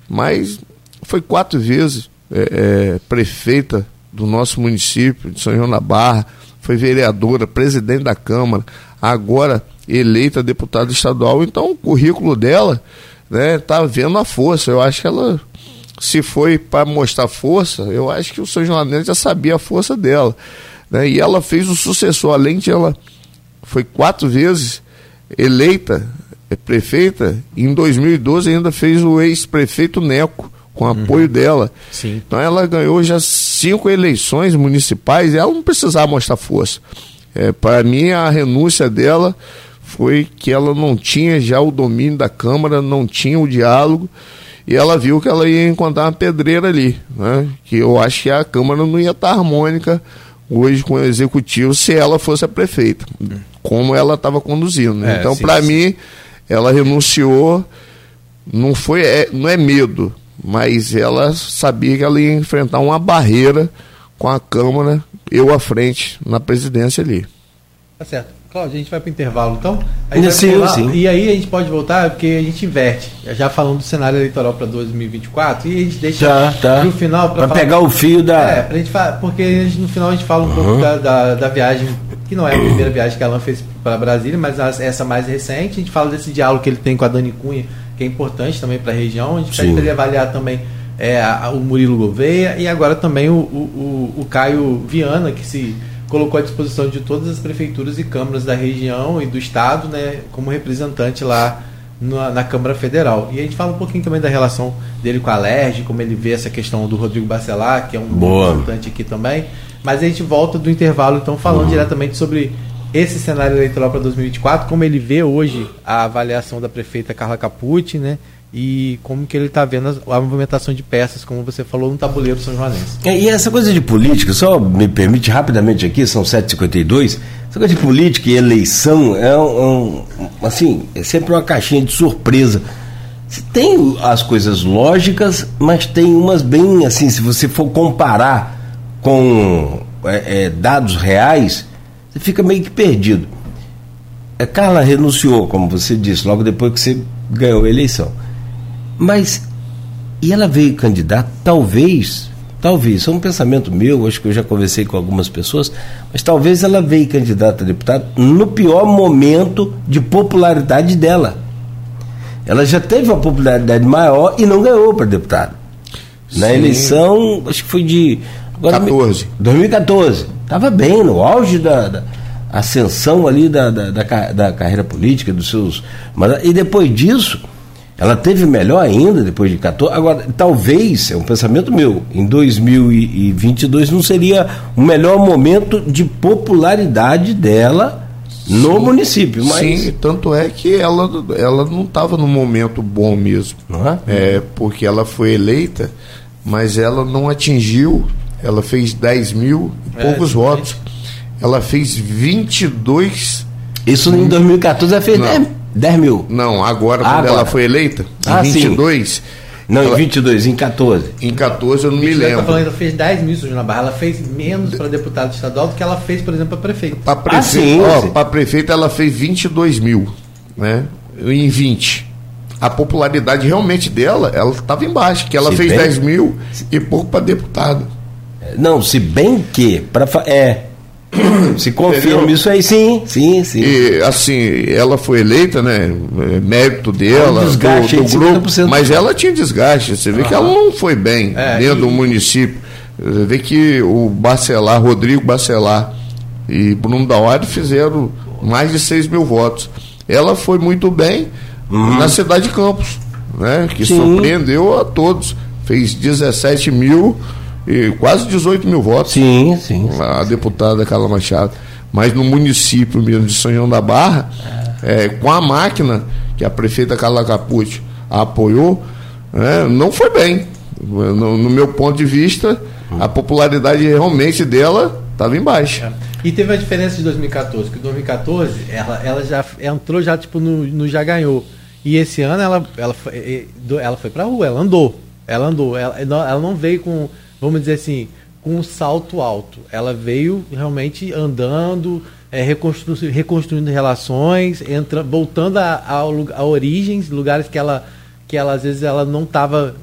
mas foi quatro vezes é, é, prefeita do nosso município de São João da Barra, foi vereadora, presidente da Câmara, agora eleita deputada estadual. Então o currículo dela né, tá vendo a força. Eu acho que ela se foi para mostrar força, eu acho que o São João já sabia a força dela. Né? E ela fez o sucessor, além de ela foi quatro vezes eleita é, prefeita, em 2012 ainda fez o ex-prefeito Neco, com uhum. apoio dela. Sim. Então ela ganhou já cinco eleições municipais e ela não precisava mostrar força. É, para mim, a renúncia dela foi que ela não tinha já o domínio da Câmara, não tinha o diálogo e ela viu que ela ia encontrar uma pedreira ali, né? Que eu acho que a Câmara não ia estar harmônica hoje com o executivo se ela fosse a prefeita, como ela estava conduzindo. Né? É, então, para mim, ela renunciou, não foi, é, não é medo, mas ela sabia que ela ia enfrentar uma barreira com a Câmara, eu à frente, na presidência ali. Tá certo. Cláudio, a gente vai para o intervalo então? Aí sim, intervalo, sim. E aí a gente pode voltar, porque a gente inverte. Já falando do cenário eleitoral para 2024 e a gente deixa tá, tá. no final para pegar o fio da. É, pra gente falar, porque no final a gente fala um uhum. pouco da, da, da, viagem, que não é a primeira viagem que a Alan fez para Brasília, mas essa mais recente. A gente fala desse diálogo que ele tem com a Dani Cunha, que é importante também para a região. A gente pede para ele avaliar também é, a, o Murilo Gouveia e agora também o, o, o, o Caio Viana, que se colocou à disposição de todas as prefeituras e câmaras da região e do estado, né, como representante lá na, na, Câmara Federal. E a gente fala um pouquinho também da relação dele com a LERJ, como ele vê essa questão do Rodrigo Bacelar, que é um Boa. representante aqui também. Mas a gente volta do intervalo, então, falando uhum. diretamente sobre esse cenário eleitoral para 2024, como ele vê hoje a avaliação da prefeita Carla Capucci, né? E como que ele está vendo a, movimentação de peças, como você falou, no tabuleiro São Joanense. É, e essa coisa de política, só me permite rapidamente aqui, são 7h52, essa coisa de política e eleição é um, um, assim, é sempre uma caixinha de surpresa. Tem as coisas lógicas, mas tem umas bem assim, se você for comparar com é, é, dados reais, você fica meio que perdido. É, Carla renunciou, como você disse, logo depois que você ganhou a eleição. Mas, e ela veio candidata, talvez, talvez, isso é um pensamento meu, acho que eu já conversei com algumas pessoas, mas talvez ela veio candidata a deputada no pior momento de popularidade dela. Ela já teve uma popularidade maior e não ganhou para deputada. Na eleição, acho que foi de. Agora, 14. 2014. Estava bem, no auge da, da ascensão ali da, da, da, da carreira política, dos seus. E depois disso ela teve melhor ainda depois de 14. Agora, talvez, é um pensamento meu, em 2022 não seria o melhor momento de popularidade dela no Sim. município. Mas... Sim, tanto é que ela, ela não estava num momento bom mesmo. Uhum. É, porque ela foi eleita, mas ela não atingiu, ela fez 10 mil e é, poucos votos. Ela fez 22. Isso em 2014 ela fez não. 10 10 mil. Não, agora, quando agora. ela foi eleita, em ah, 22. Sim. Não, ela... em 22, em 14. Em 14 eu não me lembro. Tá falando, ela fez 10 mil na Barra. Ela fez menos para deputado estadual do que ela fez, por exemplo, para prefeito. Para prefeito, ah, ó, para prefeito ela fez 22 mil, né? Em 20. A popularidade realmente dela, ela estava embaixo, que ela se fez bem... 10 mil e pouco para deputado. Não, se bem que, para é, se confirma Entendeu? isso aí, sim, sim, sim. E assim, ela foi eleita, né? É, mérito dela, um desgaste do, do grupo, mas ela tinha desgaste. Você vê que ela não foi bem é, dentro e... do município. Você vê que o Bacelar, Rodrigo Bacelar e Bruno Dauari fizeram mais de 6 mil votos. Ela foi muito bem uhum. na cidade de Campos, né? Que sim. surpreendeu a todos. Fez 17 mil e quase 18 mil votos. Sim, sim. A deputada Carla Machado. Mas no município mesmo de São João da Barra, é. É, com a máquina que a prefeita Carla Capucci apoiou, é, não foi bem. No, no, meu ponto de vista, a popularidade realmente dela estava embaixo. É. E teve a diferença de 2014, que em 2014 ela, ela já entrou já tipo no, no já ganhou. E esse ano ela, ela, foi, ela foi pra rua, ela andou. Ela andou. Ela, ela não veio com vamos dizer assim, com um salto alto. Ela veio realmente andando, é, reconstru reconstruindo relações, entra, voltando a, a, a, origens, lugares que ela, que ela às vezes ela não estava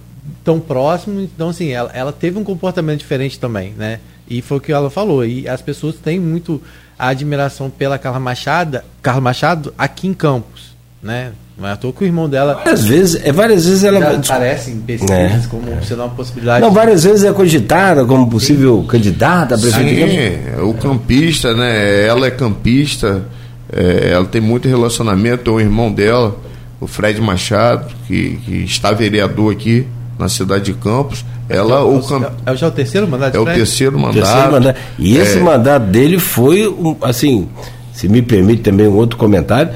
tão próximo. Então, assim, ela, ela teve um comportamento diferente também, né? E foi o que ela falou. E as pessoas têm muito a admiração pela Carla Machado, Carla Machado aqui em Campos, né? Não é à toa que o irmão dela. Várias vezes, é, várias vezes ela. aparece em pesquisas é. como sendo uma possibilidade. Não, várias vezes é cogitada como possível Sim. candidata a prefeito. Sim, o campista, né? Ela é campista, é, ela tem muito relacionamento, com o irmão dela, o Fred Machado, que, que está vereador aqui na cidade de Campos. Ela, é, o camp... é já o terceiro mandato? É o terceiro mandato. terceiro mandato. E esse é... mandato dele foi, assim, se me permite também um outro comentário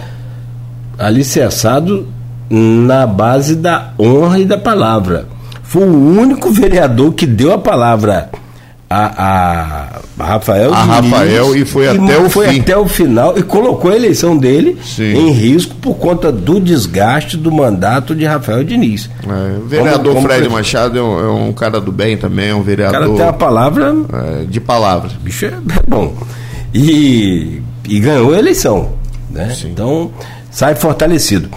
alicerçado na base da honra e da palavra. Foi o único vereador que deu a palavra a, a Rafael a Diniz, Rafael e foi e até o foi fim. até o final e colocou a eleição dele Sim. em risco por conta do desgaste do mandato de Rafael Diniz. É, o vereador Como- como Fred Machado é um, é um cara do bem também, é um O cara vereador tem a palavra, é, de palavra. bicho é bom. E, e ganhou a eleição. Né? Sim. Então, sai fortalecido.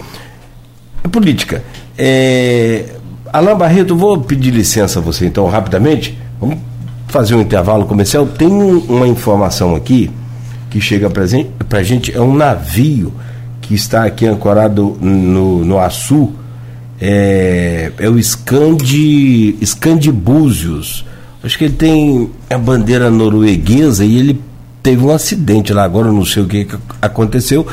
É política. É, Alain Barreto, vou pedir licença a você então rapidamente. Vamos fazer um intervalo comercial. Tem um- uma informação aqui que chega pra gente, gente. É um navio que está aqui ancorado no, no Açu. É, é o Scandi, Scandibúzios. Acho que ele tem a bandeira norueguesa e ele teve um acidente lá agora, não sei o que aconteceu,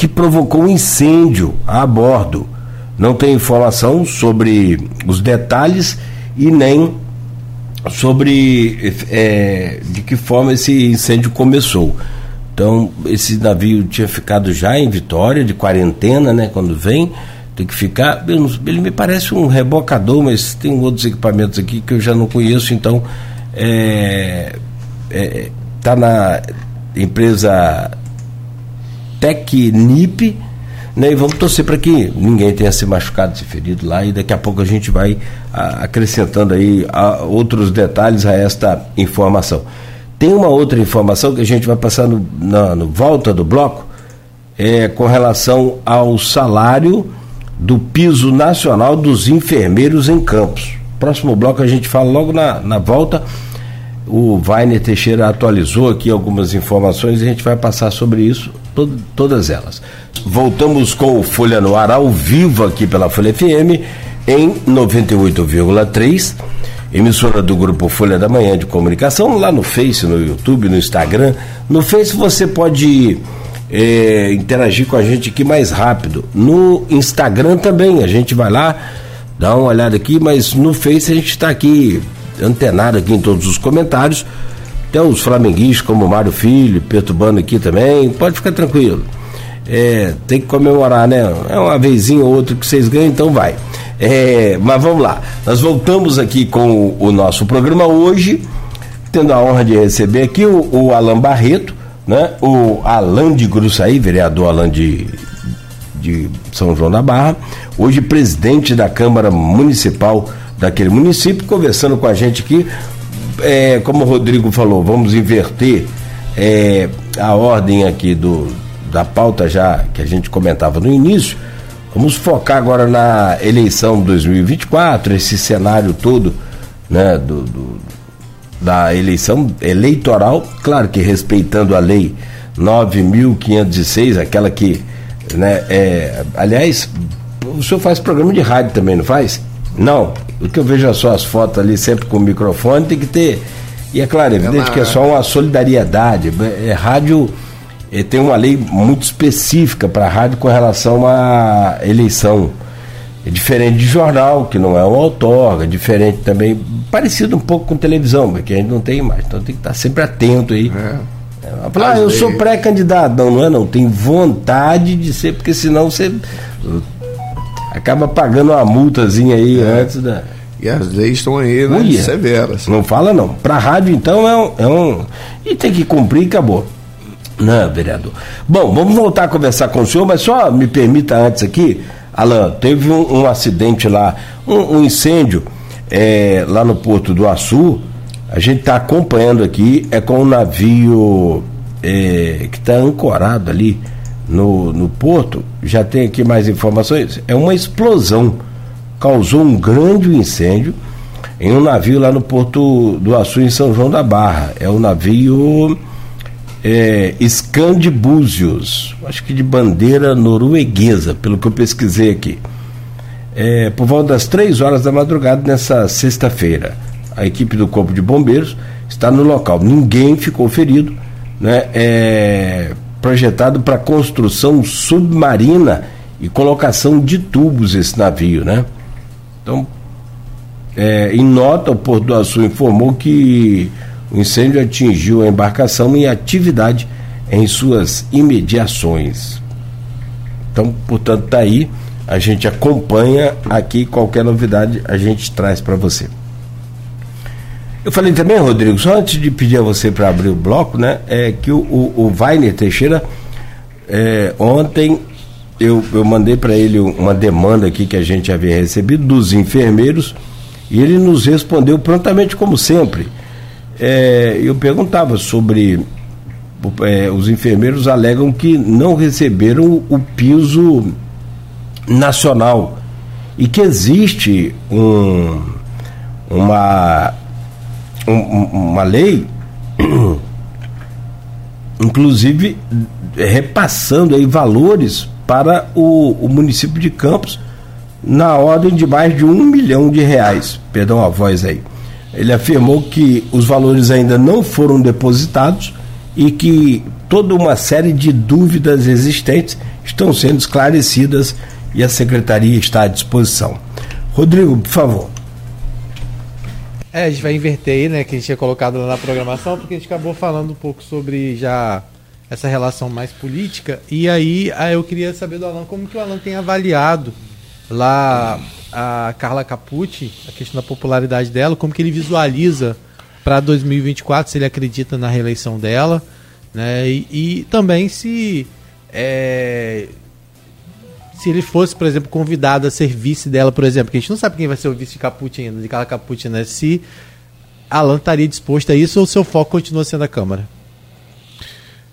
que provocou um incêndio a bordo. Não tem informação sobre os detalhes e nem sobre é, de que forma esse incêndio começou. Então, esse navio tinha ficado já em Vitória, de quarentena, né? Quando vem, tem que ficar. Ele me parece um rebocador, mas tem outros equipamentos aqui que eu já não conheço, então. É, é, tá na empresa Tecnip, né? E vamos torcer para que ninguém tenha se machucado, se ferido lá e daqui a pouco a gente vai a, acrescentando aí a, outros detalhes a esta informação. Tem uma outra informação que a gente vai passar na no volta do bloco, é com relação ao salário do piso nacional dos enfermeiros em campos. Próximo bloco a gente fala logo na, na volta. O Vainer Teixeira atualizou aqui algumas informações e a gente vai passar sobre isso, to- todas elas. Voltamos com o Folha no Ar ao vivo aqui pela Folha FM em 98,3, emissora do grupo Folha da Manhã de Comunicação, lá no Face, no YouTube, no Instagram. No Face você pode eh, interagir com a gente aqui mais rápido. No Instagram também, a gente vai lá, dá uma olhada aqui, mas no Face a gente está aqui antenado aqui em todos os comentários. Tem os flamenguistas como Mário Filho, perturbando aqui também. Pode ficar tranquilo. É, tem que comemorar, né? É uma vezinha ou outra que vocês ganham, então vai. É, mas vamos lá. Nós voltamos aqui com o, o nosso programa hoje, tendo a honra de receber aqui o, o Alan Barreto, né? O Alan de Gruçaí, vereador Alan de, de São João da Barra, hoje presidente da Câmara Municipal daquele município, conversando com a gente aqui. É, como o Rodrigo falou, vamos inverter é, a ordem aqui do, da pauta já que a gente comentava no início. Vamos focar agora na eleição 2024, esse cenário todo né, do, do- da eleição eleitoral, claro que respeitando a lei 9.506, aquela que, né, é, aliás, o senhor faz programa de rádio também, não faz? Não, que eu vejo as suas fotos ali sempre com o microfone tem que ter, e é claro, é evidente na- que é só uma solidariedade, é, rádio é, tem uma lei muito específica para a rádio com relação à eleição. É diferente de jornal, que não é um outorga, diferente também, parecido um pouco com televisão, mas que a gente não tem mais. Então tem que estar sempre atento aí. É. É, falar, ah, eu sou pré-candidato. Não, não é não. Tem vontade de ser, porque senão você acaba pagando uma multazinha aí antes da. E as leis estão aí, né? Uia. Severas. Não fala não. Para rádio, então, é um, é um. E tem que cumprir e acabou. Não, vereador. Bom, vamos voltar a conversar com o senhor, mas só me permita antes aqui, Alain, teve um, um acidente lá, um, um incêndio é, lá no Porto do Açu. A gente está acompanhando aqui, é com um navio é, que está ancorado ali no, no porto. Já tem aqui mais informações. É uma explosão. Causou um grande incêndio em um navio lá no Porto do Açu, em São João da Barra. É o navio é, Scandibúzios, acho que de bandeira norueguesa, pelo que eu pesquisei aqui. É, por volta das três horas da madrugada, nessa sexta-feira, a equipe do Corpo de Bombeiros está no local. Ninguém ficou ferido, né? É, projetado para construção submarina e colocação de tubos esse navio, né? Então, é, em nota, o Porto do Açu informou que o incêndio atingiu a embarcação em atividade em suas imediações. Então, portanto, está aí. A gente acompanha aqui qualquer novidade, a gente traz para você. Eu falei também, Rodrigo, só antes de pedir a você para abrir o bloco, né, é que o, o, Teixeira, é, ontem eu, eu mandei para ele uma demanda aqui que a gente havia recebido dos enfermeiros e ele nos respondeu prontamente, como sempre. É, eu perguntava sobre. É, os enfermeiros alegam que não receberam o piso nacional e que existe um, uma um, uma lei, inclusive repassando aí valores para o, o município de Campos na ordem de mais de um milhão de reais. Perdão a voz aí. Ele afirmou que os valores ainda não foram depositados e que toda uma série de dúvidas existentes estão sendo esclarecidas e a secretaria está à disposição. Rodrigo, por favor. É, a gente vai inverter aí, né, que a gente tinha colocado lá na programação, porque a gente acabou falando um pouco sobre já essa relação mais política. E aí, aí eu queria saber do Alan como que o Alan tem avaliado lá a Carla Capucci, a questão da popularidade dela, como que ele visualiza para 2024, se ele acredita na reeleição dela, né? E, e também se é, se ele fosse, por exemplo, convidado a ser vice dela, por exemplo, que a gente não sabe quem vai ser o vice de Capucci ainda, de Carla Capucci, né? Se Alan estaria disposto a isso ou seu foco continua sendo a Câmara?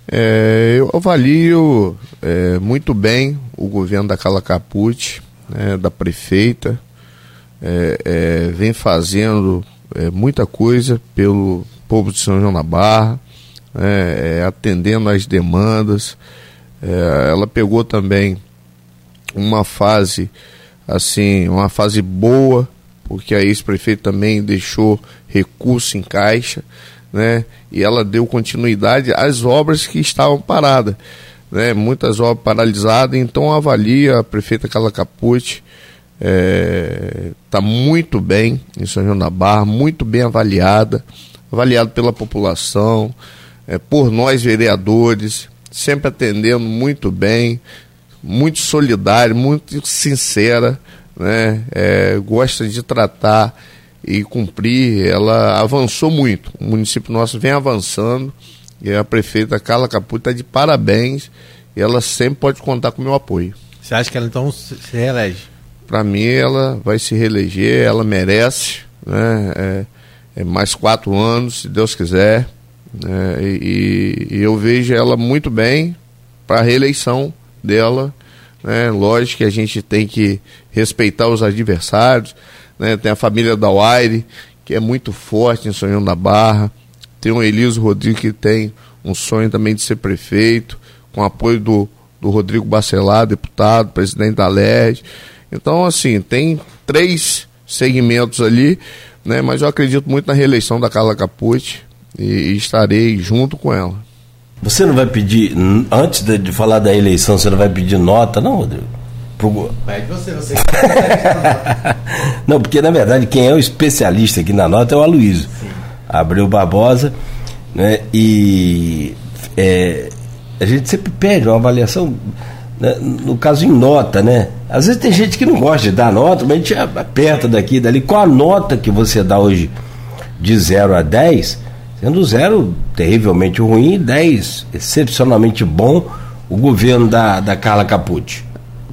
É, eu avalio é, muito bem o governo da Carla Capucci, né, da prefeita, é, é vem fazendo é, muita coisa pelo povo de São João da Barra, né, é, atendendo às demandas. ela pegou também uma fase assim, uma fase boa, porque a ex-prefeito também deixou recurso em caixa, né? E ela deu continuidade às obras que estavam paradas, né? Muitas obras paralisadas, então avalia a prefeita Carla Capucci está é, muito bem em São João da Barra, muito bem avaliada, avaliada pela população, é, por nós vereadores, sempre atendendo muito bem, muito solidária, muito sincera, né? É, gosta de tratar e cumprir. Ela avançou muito. O município nosso vem avançando e a prefeita Carla Caputo está de parabéns e ela sempre pode contar com o meu apoio. Você acha que ela então se reelege? Para mim, ela vai se reeleger, ela merece, né? É, é mais quatro anos, se Deus quiser. Né? E, e eu vejo ela muito bem para a reeleição dela. Né? Lógico que a gente tem que respeitar os adversários. Né? Tem a família da Waire, que é muito forte em Sonhão da Barra. Tem o Eliso Rodrigues, que tem um sonho também de ser prefeito, com apoio do, do Rodrigo Bacelar, deputado, presidente da LED. Então, assim, tem três segmentos ali, né? mas eu acredito muito na reeleição da Carla Capucci e, e estarei junto com ela. Você não vai pedir, antes de, de, falar da eleição, você não vai pedir nota, não, Rodrigo? Pro... Pede você, você. não, porque na verdade quem é o especialista aqui na nota é o Aloysio. Abreu Barbosa, né? E é, a gente sempre pede uma avaliação, né, no caso em nota, né? Às vezes tem gente que não gosta de dar nota, mas a gente aperta daqui dali. Qual a nota que você dá hoje de 0 a 10? Sendo zero terrivelmente ruim e 10 excepcionalmente bom o governo da, da Carla Capucci.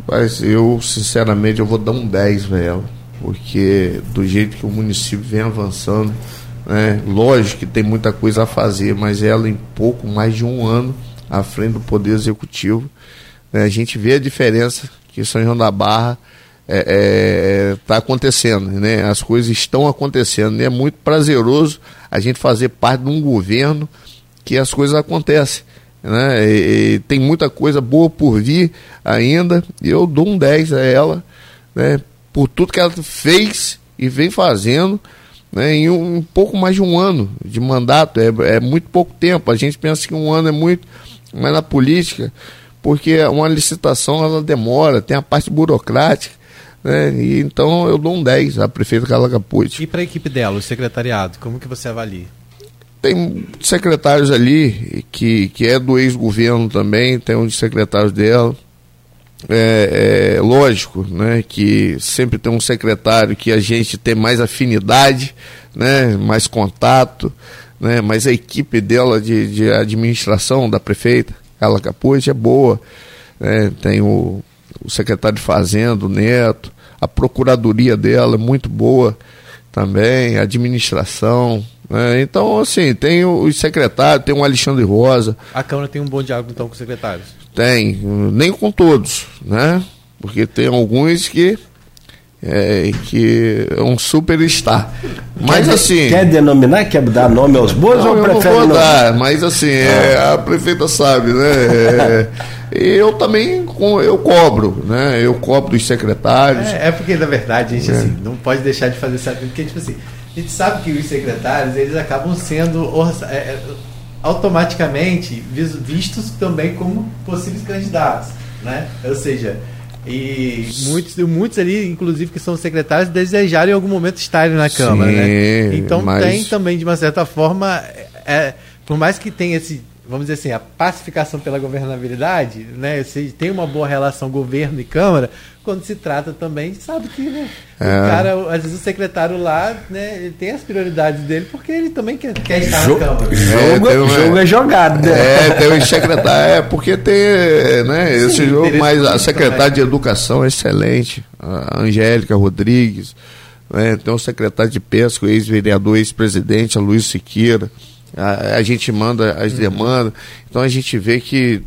Mas eu, sinceramente, eu vou dar um 10 para ela, porque do jeito que o município vem avançando, né, lógico que tem muita coisa a fazer, mas ela em pouco mais de um ano à frente do Poder Executivo, né, a gente vê a diferença que São João da Barra é, é, tá acontecendo, né? As coisas estão acontecendo. E é muito prazeroso a gente fazer parte de um governo que as coisas acontecem. Né? E, e tem muita coisa boa por vir ainda. Eu dou um 10 a ela, né? Por tudo que ela fez e vem fazendo. Né, em um, um pouco mais de um ano de mandato, é, é muito pouco tempo. A gente pensa que um ano é muito, mas na política, porque uma licitação ela demora, tem a parte burocrática, né? E, então eu dou um 10 à prefeita Carla Capucci. E para a equipe dela, o secretariado, como que você avalia? Tem secretários ali que, que é do ex-governo também, tem um de secretários dela. É, é, lógico né, que sempre tem um secretário que a gente tem mais afinidade, né, mais contato, né, mas a equipe dela de, de administração da prefeita, ela Capuz, é boa. Né, tem o, o secretário de Fazenda, o Neto, a procuradoria dela é muito boa também, a administração. Né? Então, assim, tem os secretários, tem o Alexandre Rosa. A Câmara tem um bom diálogo então com os secretários? Tem, nem com todos, né? Porque tem alguns que é, que é um superstar. Mas quer, assim. Quer denominar? Quer dar nome aos bois não, ou prefere? Não vou dar, mas assim, é, ah. a prefeita sabe, né? É, eu também eu cobro, né? Eu cobro dos secretários. É, é porque, na verdade, a gente é. assim, não pode deixar de fazer sabe, porque, tipo assim, a gente sabe que os secretários eles acabam sendo é, é, automaticamente vistos também como possíveis candidatos, né? Ou seja, e muitos, muitos ali, inclusive, que são secretários, desejaram em algum momento estarem na Câmara, né? Sim, né? Então mas... tem também, de uma certa forma, é, por mais que tenha esse vamos dizer assim, a pacificação pela governabilidade, né? Se tem uma boa relação governo e Câmara, quando se trata também, sabe que né, é. o cara, às vezes o secretário lá, né, ele tem as prioridades dele porque ele também quer, quer estar jogo, na Câmara. Jogo, é, jogo é jogado. É, tem o secretário, é, porque tem, né, Sim, esse jogo, mas a secretária de Educação é excelente, a Angélica Rodrigues, né, tem o secretário de Pesca, o ex-vereador, ex-presidente, a Luiz Siqueira, a, a gente manda as uhum. demandas, então a gente vê que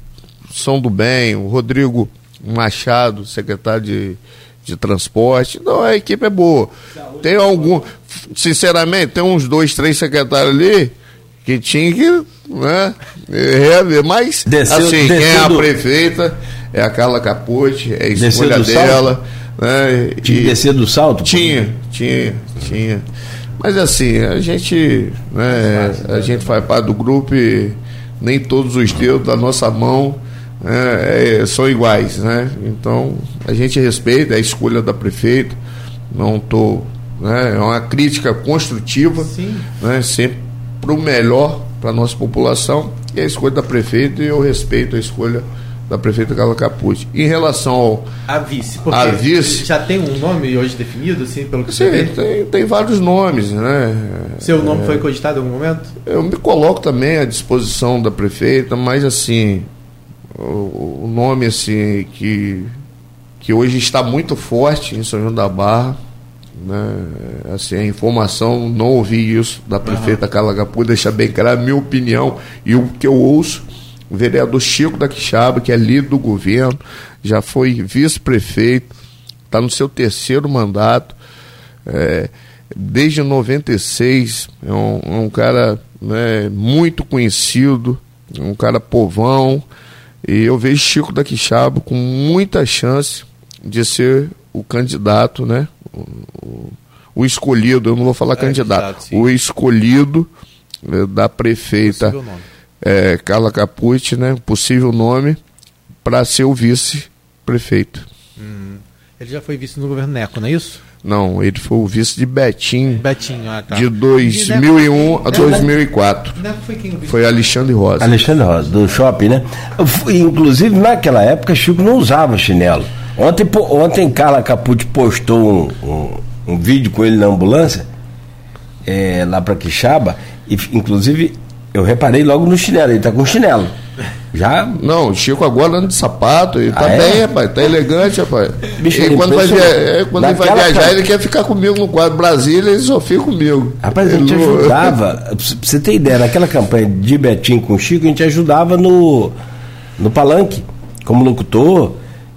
são do bem, o Rodrigo Machado, secretário de, de transporte, então a equipe é boa. Tem algum, sinceramente, tem uns dois, três secretários ali que tinha que né, reaver, mas desceu, assim, desceu quem é a do... prefeita é a Carla Capote, é a escolha dela. Né, tinha que descer do salto? Tinha, tinha, tinha. Mas assim, a gente, né, a gente faz parte do grupo e nem todos os dedos da nossa mão né, é, são iguais, né? Então a gente respeita a escolha da prefeita, não tô, né, é uma crítica construtiva, Sim. né, sempre para o melhor para a nossa população e a escolha da prefeita e eu respeito a escolha da prefeita Carla Capucci. Em relação ao. A vice, porque a vice, já tem um nome hoje definido, assim, pelo que sim, você vê? Tem, tem vários nomes, né? Seu nome é, foi cogitado em algum momento? Eu me coloco também à disposição da prefeita, mas assim, o, o nome assim que, que hoje está muito forte em São João da Barra. Né? Assim, a informação, não ouvi isso da prefeita uhum. Carla Capucci, deixar bem claro a minha opinião e o que eu ouço o vereador Chico da Quixaba, que é líder do governo, já foi vice-prefeito, está no seu terceiro mandato, é, desde 96, é um, é um cara né, muito conhecido, um cara povão, e eu vejo Chico da Quixaba com muita chance de ser o candidato, né? O, o, o escolhido, eu não vou falar é, candidato, exato, o escolhido é, da prefeita é, Carla Capucci, né, possível nome, para ser o vice-prefeito. Hum. Ele já foi vice no governo Neco, não é isso? Não, ele foi o vice de Betim. Betinho, ah, tá. De 2001 a 2004. Neco foi quem? Foi Alexandre Rosa. Alexandre Rosa, do shopping, né? Inclusive, naquela época, Chico não usava chinelo. Ontem, ontem Carla Capucci postou um, um, um vídeo com ele na ambulância, é, lá para Quixaba, e inclusive eu reparei logo no chinelo, ele tá com chinelo. Já? Não, o Chico agora anda de sapato, ele tá ah, bem, é? rapaz, tá elegante, rapaz. Bicho, e quando, vai, via... É, quando ele vai viajar, cara... ele quer ficar comigo no quadro Brasília, ele só fica comigo. Rapaz, a gente ele... ajudava, pra você ter ideia, naquela campanha de Betinho com o Chico, a gente ajudava no, no palanque, como locutor.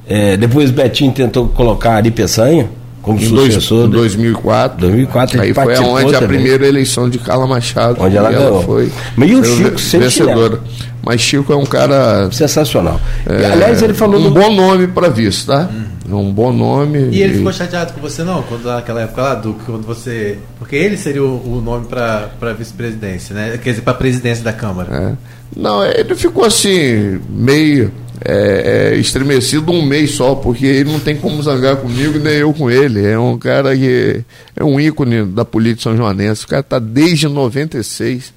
É, depois Betinho tentou colocar Ari Peçanha como em sucessor. Em 2004. 2004 Aí foi onde a primeira eleição de Carla Machado. Onde ela, ela foi. Mas e o Chico vencedora. Mas Chico é um cara sensacional. É, Aliás, ele falou um do... bom nome para visto, tá? Hum. É um bom nome. E ele ficou chateado com você não, quando naquela época lá do quando você, porque ele seria o, o nome para para vice-presidência, né? Quer dizer, para presidência da Câmara. É. Não, ele ficou assim meio é, é, estremecido um mês só, porque ele não tem como zangar comigo, nem eu com ele. É um cara que é um ícone da política são joanense. O cara está desde 96.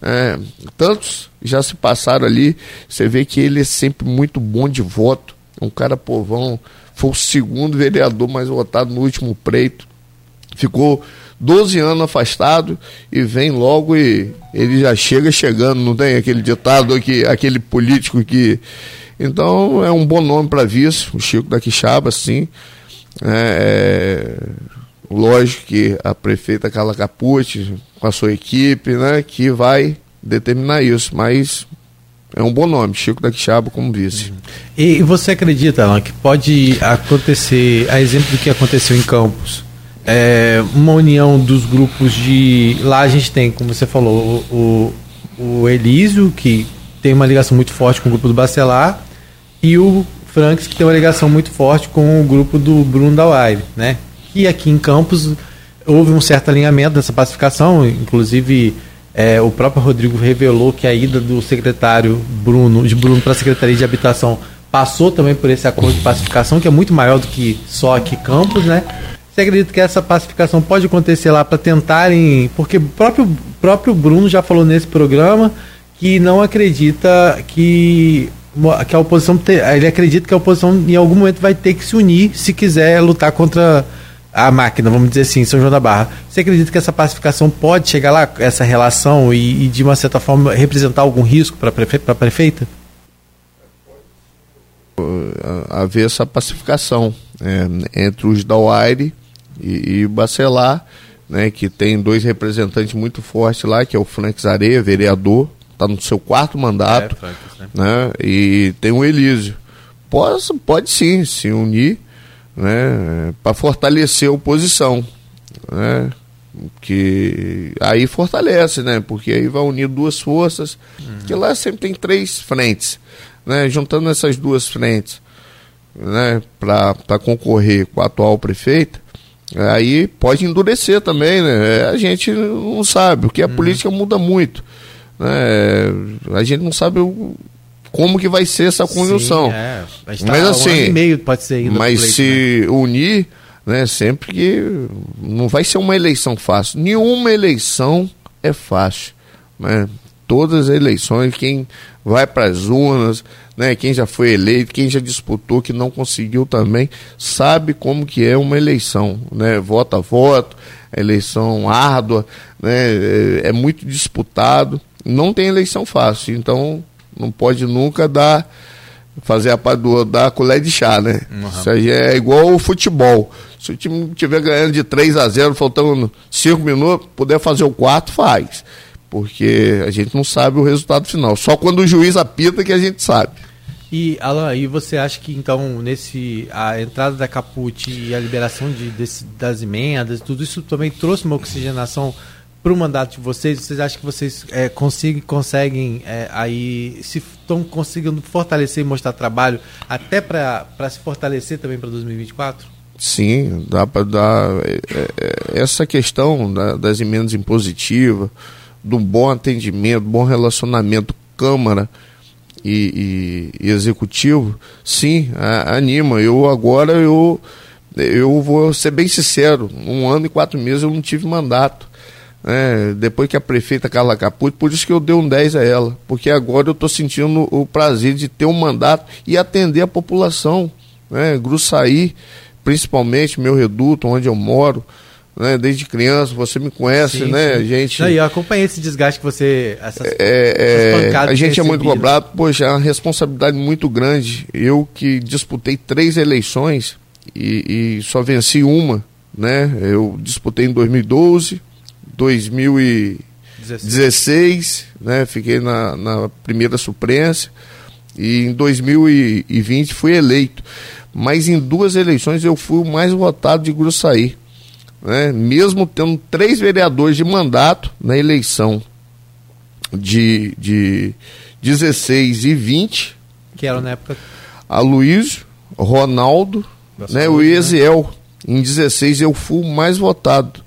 É, tantos já se passaram ali. Você vê que ele é sempre muito bom de voto. É um cara povão. Foi o segundo vereador mais votado no último pleito. ficou 12 anos afastado e vem logo e ele já chega chegando, não tem aquele ditado aqui, aquele político que. Então é um bom nome para vice, o Chico da Quixaba, sim. É, é, lógico que a prefeita Carla Capucci, com a sua equipe, né, que vai determinar isso, mas é um bom nome, Chico da Quixaba como vice. E você acredita, Alan, que pode acontecer, a exemplo do que aconteceu em Campos, é, uma união dos grupos de. Lá a gente tem, como você falou, o, o Elísio, que tem uma ligação muito forte com o grupo do Bacelar, e o Franks, que tem uma ligação muito forte com o grupo do Bruno Dauaire, né? E aqui em Campos houve um certo alinhamento dessa pacificação, inclusive é, o próprio Rodrigo revelou que a ida do secretário Bruno, de Bruno para a Secretaria de Habitação passou também por esse acordo de pacificação, que é muito maior do que só aqui Campos, né? Você acredita que essa pacificação pode acontecer lá para tentarem. Porque o próprio, próprio Bruno já falou nesse programa que não acredita que, que a oposição. Ele acredita que a oposição em algum momento vai ter que se unir se quiser lutar contra a máquina, vamos dizer assim, São João da Barra. Você acredita que essa pacificação pode chegar lá, essa relação, e, e de uma certa forma representar algum risco para prefe a prefeita? Haver essa pacificação é, entre os da UAIRE e, e Bacelar, né, que tem dois representantes muito fortes lá, que é o Frank Areia, vereador, está no seu quarto mandato, é, né? né? e tem o Elísio. Pode, pode sim se unir né, para fortalecer a oposição. Né? que aí fortalece, né? Porque aí vai unir duas forças, uhum. que lá sempre tem três frentes, né? Juntando essas duas frentes, né? Para concorrer com a atual prefeita, Aí pode endurecer também, né? É, a gente não sabe, porque a hum. política muda muito. Né? A gente não sabe o, como que vai ser essa conjunção. Sim, é. Mas assim, um meio pode ser ainda mas pleito, se né? unir, né? Sempre que não vai ser uma eleição fácil. Nenhuma eleição é fácil, né? Todas as eleições, quem vai para as urnas, né, quem já foi eleito, quem já disputou, que não conseguiu também, sabe como que é uma eleição, né, voto a voto, eleição árdua, né, é, é muito disputado, não tem eleição fácil, então não pode nunca dar fazer a parte do dar colher de chá, né? Uhum. Isso aí é igual o futebol. Se o time estiver ganhando de 3 a 0, faltando 5 minutos, puder fazer o quarto, faz porque a gente não sabe o resultado final. Só quando o juiz apita que a gente sabe. E Alan, e você acha que então nesse a entrada da Caput e a liberação de, desse, das emendas, tudo isso também trouxe uma oxigenação para o mandato de vocês? Vocês acham que vocês é, conseguem, conseguem é, aí se estão conseguindo fortalecer e mostrar trabalho até para se fortalecer também para 2024? Sim, dá para dar é, é, essa questão da, das emendas impositivas do bom atendimento, bom relacionamento Câmara e, e, e Executivo, sim, a, anima. Eu agora, eu, eu vou ser bem sincero, um ano e quatro meses eu não tive mandato. É, depois que a prefeita Carla Caputo, por isso que eu dei um 10 a ela, porque agora eu estou sentindo o prazer de ter um mandato e atender a população, né, Gruçaí, principalmente meu reduto, onde eu moro, né, desde criança, você me conhece, sim, né, sim. gente... Não, eu acompanhei esse desgaste que você... Essas, é, essas é, a gente é muito cobrado, poxa, é uma responsabilidade muito grande. Eu que disputei três eleições e, e só venci uma, né, eu disputei em 2012, 2016, né, fiquei na, na primeira suprência e em 2020 fui eleito. Mas em duas eleições eu fui o mais votado de Gruçaí né, mesmo tendo três vereadores de mandato na eleição de, de 16 e 20. Que era na época. A Luiz, Ronaldo, né, o Eziel. Né? Em 16 eu fui o mais votado.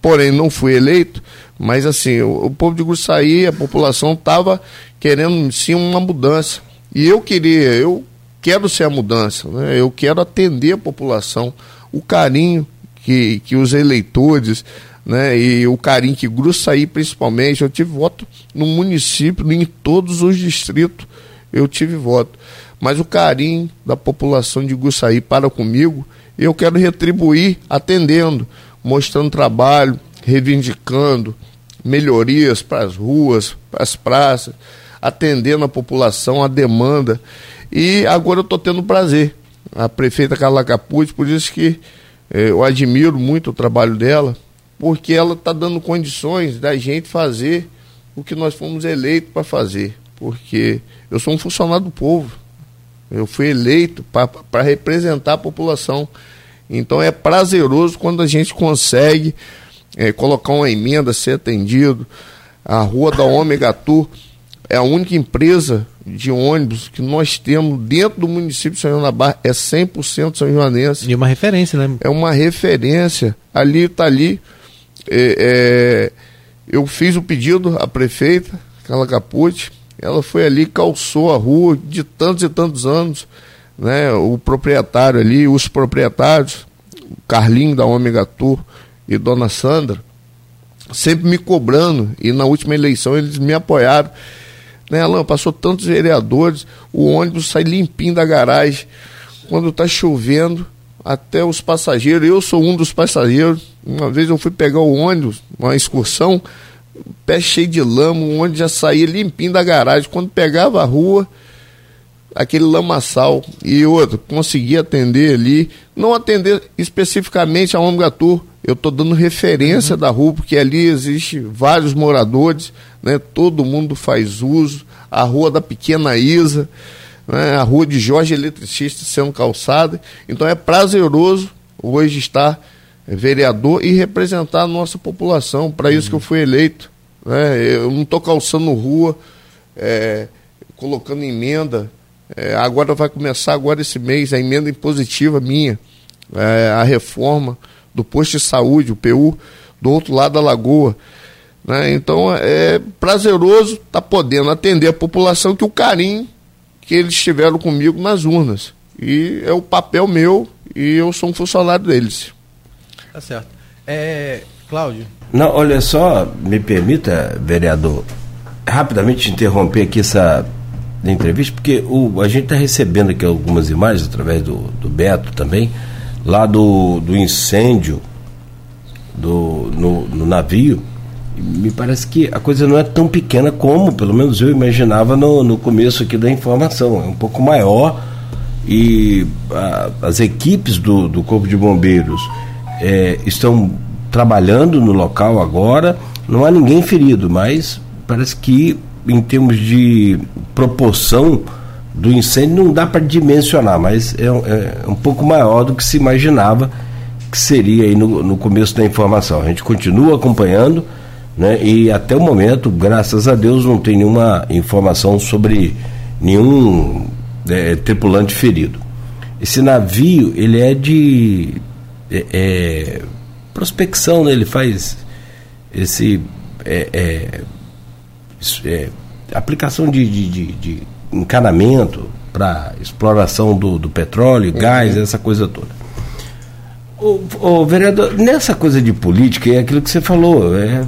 Porém, não fui eleito, mas assim, o, o povo de Gruçaí, a população estava querendo sim uma mudança. E eu queria, eu quero ser a mudança, né? eu quero atender a população, o carinho que, que os eleitores, né, e o carinho que Gruçaí principalmente, eu tive voto no município, em todos os distritos eu tive voto. Mas o carinho da população de Gruçaí para comigo, eu quero retribuir atendendo mostrando trabalho, reivindicando melhorias para as ruas, para as praças, atendendo a população, a demanda. E agora eu estou tendo prazer. A prefeita Carla Capuz, por isso que eh, eu admiro muito o trabalho dela, porque ela está dando condições da gente fazer o que nós fomos eleitos para fazer. Porque eu sou um funcionário do povo. Eu fui eleito para representar a população. Então é prazeroso quando a gente consegue é, colocar uma emenda, ser atendido. A Rua da Ômega Tour é a única empresa de ônibus que nós temos dentro do município de São João da Barra, é 100% São Joanense. E uma referência, né? É uma referência. Ali está ali. É, é, eu fiz o pedido à prefeita, Carla Capucci, ela foi ali, calçou a rua de tantos e tantos anos, né? O proprietário ali, os proprietários, Carlinho da Ômega Tour e Dona Sandra, sempre me cobrando, e na última eleição eles me apoiaram. Né, Alain, passou tantos vereadores, o ônibus sai limpinho da garagem. Quando está chovendo, até os passageiros, eu sou um dos passageiros. Uma vez eu fui pegar o ônibus, uma excursão, pé cheio de lama, o ônibus já saía limpinho da garagem. Quando pegava a rua, aquele lamaçal. E outro, consegui atender ali, não atender especificamente a Omgatur, eu estou dando referência uhum. da rua, porque ali existe vários moradores, né? todo mundo faz uso, a rua da Pequena Isa, né? a rua de Jorge Eletricista sendo calçada. Então é prazeroso hoje estar vereador e representar a nossa população. Para isso uhum. que eu fui eleito. Né? Eu não estou calçando rua, é, colocando emenda. É, agora vai começar agora esse mês a emenda impositiva minha, é, a reforma do posto de saúde, o PU, do outro lado da lagoa. Né? Então é prazeroso estar tá podendo atender a população que o carinho que eles tiveram comigo nas urnas. E é o papel meu e eu sou um funcionário deles. Tá certo. É, Cláudio. Não, olha só, me permita, vereador, rapidamente interromper aqui essa entrevista, porque o, a gente está recebendo aqui algumas imagens através do, do Beto também lá do, do incêndio do, no, no navio, me parece que a coisa não é tão pequena como, pelo menos eu imaginava no, no começo aqui da informação. É um pouco maior e a, as equipes do, do Corpo de Bombeiros é, estão trabalhando no local agora. Não há ninguém ferido, mas parece que em termos de proporção do incêndio não dá para dimensionar, mas é, é, um pouco maior do que se imaginava que seria aí no, no começo da informação. A gente continua acompanhando, né? E até o momento, graças a Deus, não tem nenhuma informação sobre nenhum é, tripulante ferido. Esse navio, ele é de é, é, prospecção, né? Ele faz esse é, aplicação de, de, de, de encanamento para exploração do, do petróleo, uhum. gás, essa coisa toda. O, o, vereador, nessa coisa de política, é aquilo que você falou, é,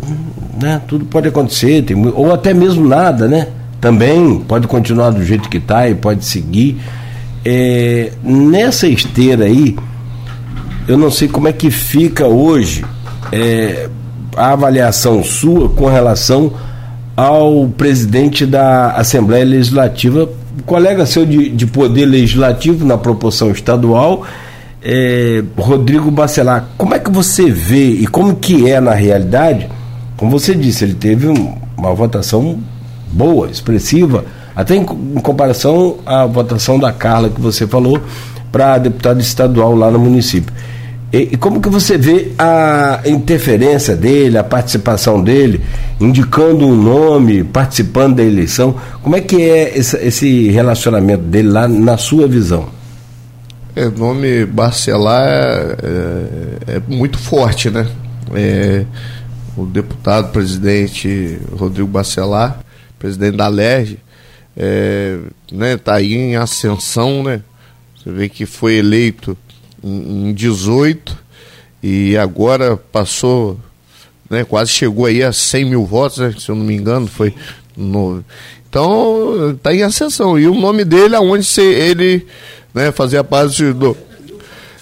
né, tudo pode acontecer, tem, ou até mesmo nada, né? Também pode continuar do jeito que está e pode seguir. É, nessa esteira aí, eu não sei como é que fica hoje é, a avaliação sua com relação ao presidente da Assembleia Legislativa, colega seu de, de poder legislativo na proporção estadual, é, Rodrigo Bacelar. Como é que você vê e como que é na realidade? Como você disse, ele teve um, uma votação boa, expressiva, até em, em comparação à votação da Carla que você falou para deputado estadual lá no município. E, e, como que você vê a interferência dele, a participação dele, indicando um nome, participando da eleição? Como é que é esse, esse relacionamento dele lá na sua visão? É, o nome Barcelar é, é, é muito forte, né? É, o deputado presidente Rodrigo Barcelar, presidente da LERJ, é, né, tá aí em ascensão, né? Você vê que foi eleito em 18 e agora passou, né, quase chegou aí a 100 mil votos, né, se eu não me engano, foi no... Então, está em ascensão. E o nome dele, aonde se ele né, fazia parte do.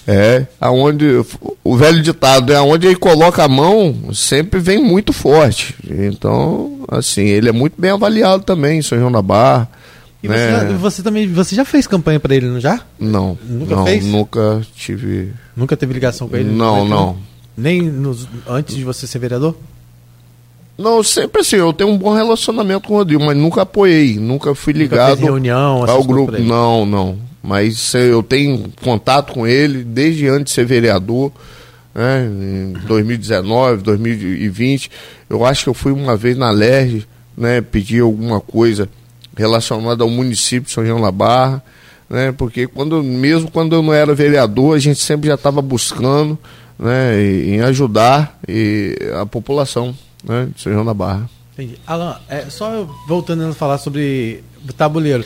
É, aonde o velho ditado é aonde ele coloca a mão, sempre vem muito forte. Então, assim, ele é muito bem avaliado também São João da Barra. E né? você, você, também, você já fez campanha para ele, não já? Não. Nunca não, fez? Nunca tive. Nunca teve ligação com ele? Não, não. Nem nos, antes de você ser vereador? Não, sempre assim, eu tenho um bom relacionamento com o Rodrigo, mas nunca apoiei, nunca fui ligado nunca reunião, ao grupo. Não, não. Mas eu tenho contato com ele desde antes de ser vereador, né, em 2019, 2020. Eu acho que eu fui uma vez na LERJ, né, pedir alguma coisa relacionada ao município de São João da Barra, né, porque quando, mesmo quando eu não era vereador, a gente sempre já estava buscando né, em ajudar e a população né, de São João da Barra. Entendi. Alan, é, só voltando a falar sobre o tabuleiro.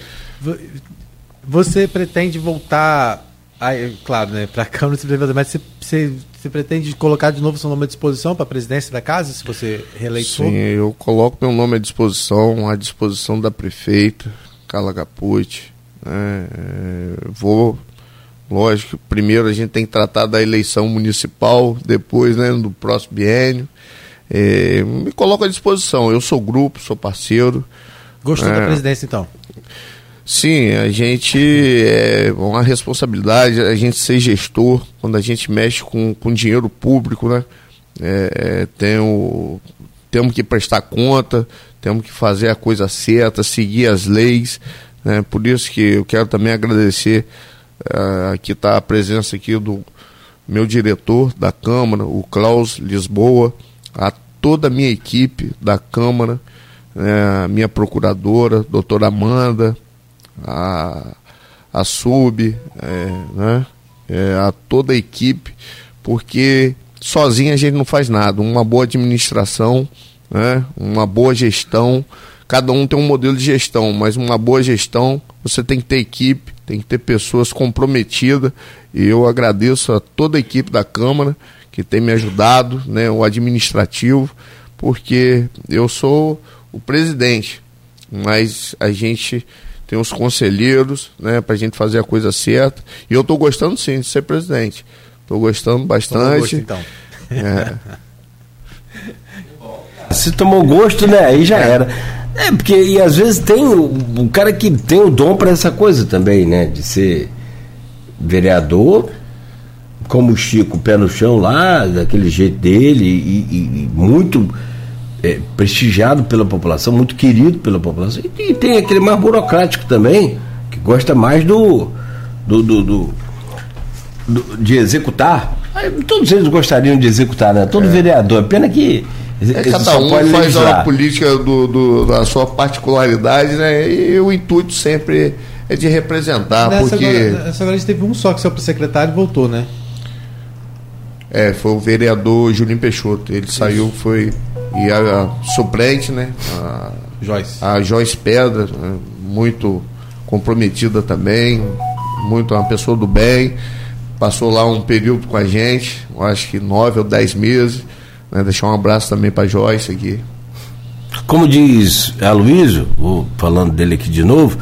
Você pretende voltar, aí, claro, né, para a Câmara, mas você, você, você, pretende colocar de novo seu nome à disposição para a presidência da casa, se você reeleitor? Sim, eu coloco meu nome à disposição, à disposição da prefeita, Carla Capucci. Né, é, vou, lógico, primeiro a gente tem que tratar da eleição municipal, depois né, do próximo biênio. É, me coloco à disposição, eu sou grupo, sou parceiro. Gostou é, da presidência então? Sim, a gente é uma responsabilidade a gente ser gestor quando a gente mexe com, com dinheiro público, né? É, é, tem o, temos que prestar conta, temos que fazer a coisa certa, seguir as leis. Né? Por isso que eu quero também agradecer uh, aqui está a presença aqui do meu diretor da Câmara, o Klaus Lisboa, a toda a minha equipe da Câmara, a minha procuradora, doutora Amanda, a, a SUB, é, né? É, a toda a equipe, porque sozinho a gente não faz nada. Uma boa administração, né? uma boa gestão, cada um tem um modelo de gestão, mas uma boa gestão você tem que ter equipe, tem que ter pessoas comprometidas. E eu agradeço a toda a equipe da Câmara que tem me ajudado, né, o administrativo, porque eu sou o presidente, mas a gente tem os conselheiros, né, para a gente fazer a coisa certa. E eu estou gostando sim de ser presidente. Estou gostando bastante. Gosto, então. É. Se tomou gosto, né? Aí já é. era. É, porque e às vezes tem o, o cara que tem o dom para essa coisa também, né? De ser vereador, como o Chico, pé no chão lá, daquele jeito dele, e, e, e muito é, prestigiado pela população, muito querido pela população. E, e, tem aquele mais burocrático também, que gosta mais do, do, do, do, do de executar. Todos eles gostariam de executar, né? Todo é. vereador. Pena que. É, cada um faz a política do, do, da sua particularidade, né? E o intuito sempre é de representar. Nessa porque... agora, agora a gente teve um só que saiu para o secretário e voltou, né? É, foi o vereador Julinho Peixoto. Ele Isso. saiu, foi e a, a suplente, né? A Joyce. A Joyce Pedra, né, muito comprometida também, muito uma pessoa do bem. Passou lá um período com a gente, acho que nove ou dez meses. Né, deixar um abraço também para Joyce aqui. Como diz Aloysio, falando dele aqui de novo,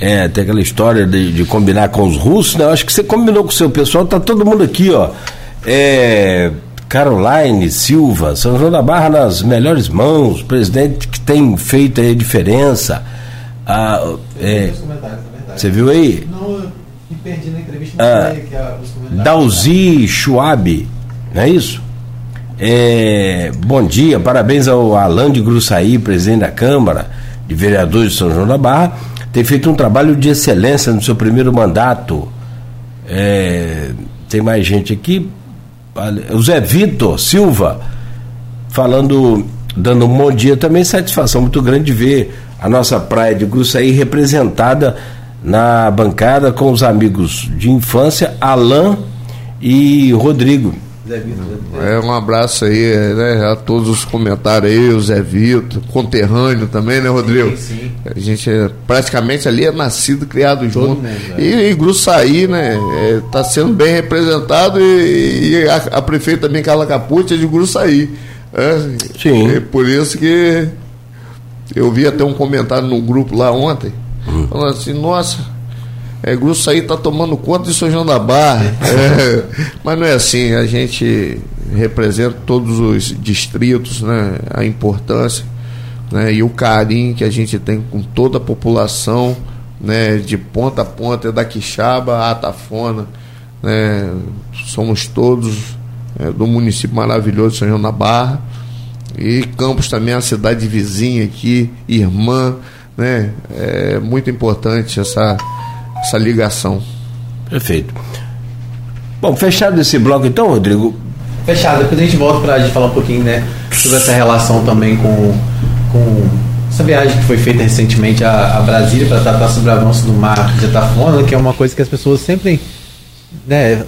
é, tem aquela história de, de, combinar com os russos, né? Acho que você combinou com o seu pessoal, tá todo mundo aqui, ó. É, Caroline Silva, São João da Barra nas melhores mãos, presidente que tem feito aí a diferença. Ah, é, você viu aí? Não, eu me perdi na entrevista, ah, que é Dalzi Schwab, não é isso? É, bom dia, parabéns ao Alain de Gruçaí, presidente da Câmara de Vereadores de São João da Barra, tem feito um trabalho de excelência no seu primeiro mandato. É, tem mais gente aqui, o Zé Vitor Silva falando, dando um bom dia também, satisfação muito grande de ver a nossa praia de Gruçaí representada na bancada com os amigos de infância, Alain e Rodrigo. É, um abraço aí né, a todos os comentários aí, o Zé Vitor, conterrâneo também, né, Rodrigo? Sim, sim. A gente é, praticamente ali é nascido, criado Todo junto. Mesmo, é. e, e Gruçaí, né, está é, sendo bem representado e, e a, a, prefeita também, Carla Capucci, é de Gruçaí. É, sim. É por isso que eu vi até um comentário no grupo lá ontem, hum. falando assim, nossa é, Gruçaí está tomando conta de São João da Barra. É, mas não é assim, a gente representa todos os distritos, né, a importância né, e o carinho que a gente tem com toda a população, né, de ponta a ponta, da Quixaba à Tafona. Né, somos todos é, do município maravilhoso de São João da Barra. E Campos também é a cidade vizinha aqui, irmã. Né, é muito importante essa essa ligação. Perfeito. Bom, fechado esse bloco então, Rodrigo. Fechado, depois a gente volta para a gente falar um pouquinho né, sobre essa relação também com, com essa viagem que foi feita recentemente a, a Brasília para tratar sobre o avanço do mar de Atafona, que é uma coisa que as pessoas sempre. Né,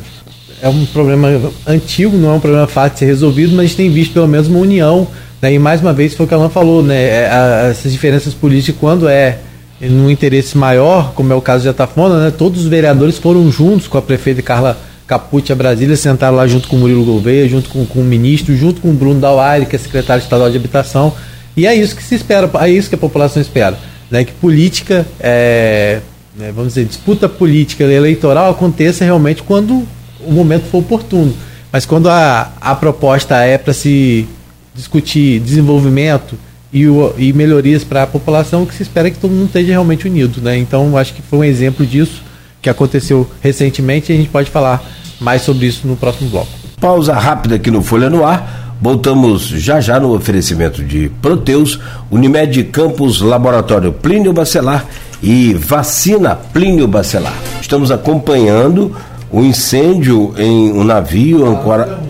é um problema antigo, não é um problema fácil de ser resolvido, mas a gente tem visto pelo menos uma união. Né, e mais uma vez foi o que a Alan falou, né, é, essas diferenças políticas, quando é num interesse maior, como é o caso de Atafona, né, todos os vereadores foram juntos com a prefeita Carla Capucci a Brasília, sentaram lá junto com o Murilo Gouveia, junto com, com o ministro, junto com o Bruno Dauari, que é secretário estadual de habitação. E é isso que se espera, é isso que a população espera. Né, que política, é, né, vamos dizer, disputa política eleitoral aconteça realmente quando o momento for oportuno. Mas quando a, a proposta é para se discutir desenvolvimento, e, o, e melhorias para a população que se espera que todo mundo esteja realmente unido. Né? Então, acho que foi um exemplo disso que aconteceu recentemente e a gente pode falar mais sobre isso no próximo bloco. Pausa rápida aqui no Folha no Ar. Voltamos já já no oferecimento de Proteus, Unimed Campos, Laboratório Plínio Bacelar e Vacina Plínio Bacelar. Estamos acompanhando o incêndio em um navio ancora...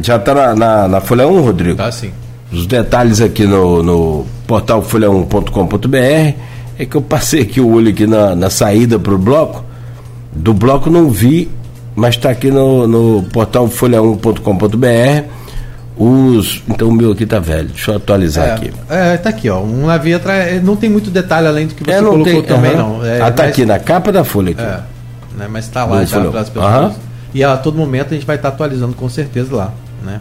Já está na, na, na Folha 1, Rodrigo? Tá sim os detalhes aqui no, no portal folha1.com.br é que eu passei aqui o olho aqui na, na saída para o bloco. Do bloco não vi, mas está aqui no, no portal folha1.com.br. Os. Então o meu aqui tá velho. Deixa eu atualizar é, aqui. É, tá aqui, ó. Um navio atrás. Não tem muito detalhe além do que você é, colocou tem, também, não. É, ah, tá mas, aqui na capa da folha aqui. É, né, mas tá lá já para as pessoas. E a todo momento a gente vai estar tá atualizando com certeza lá. Né?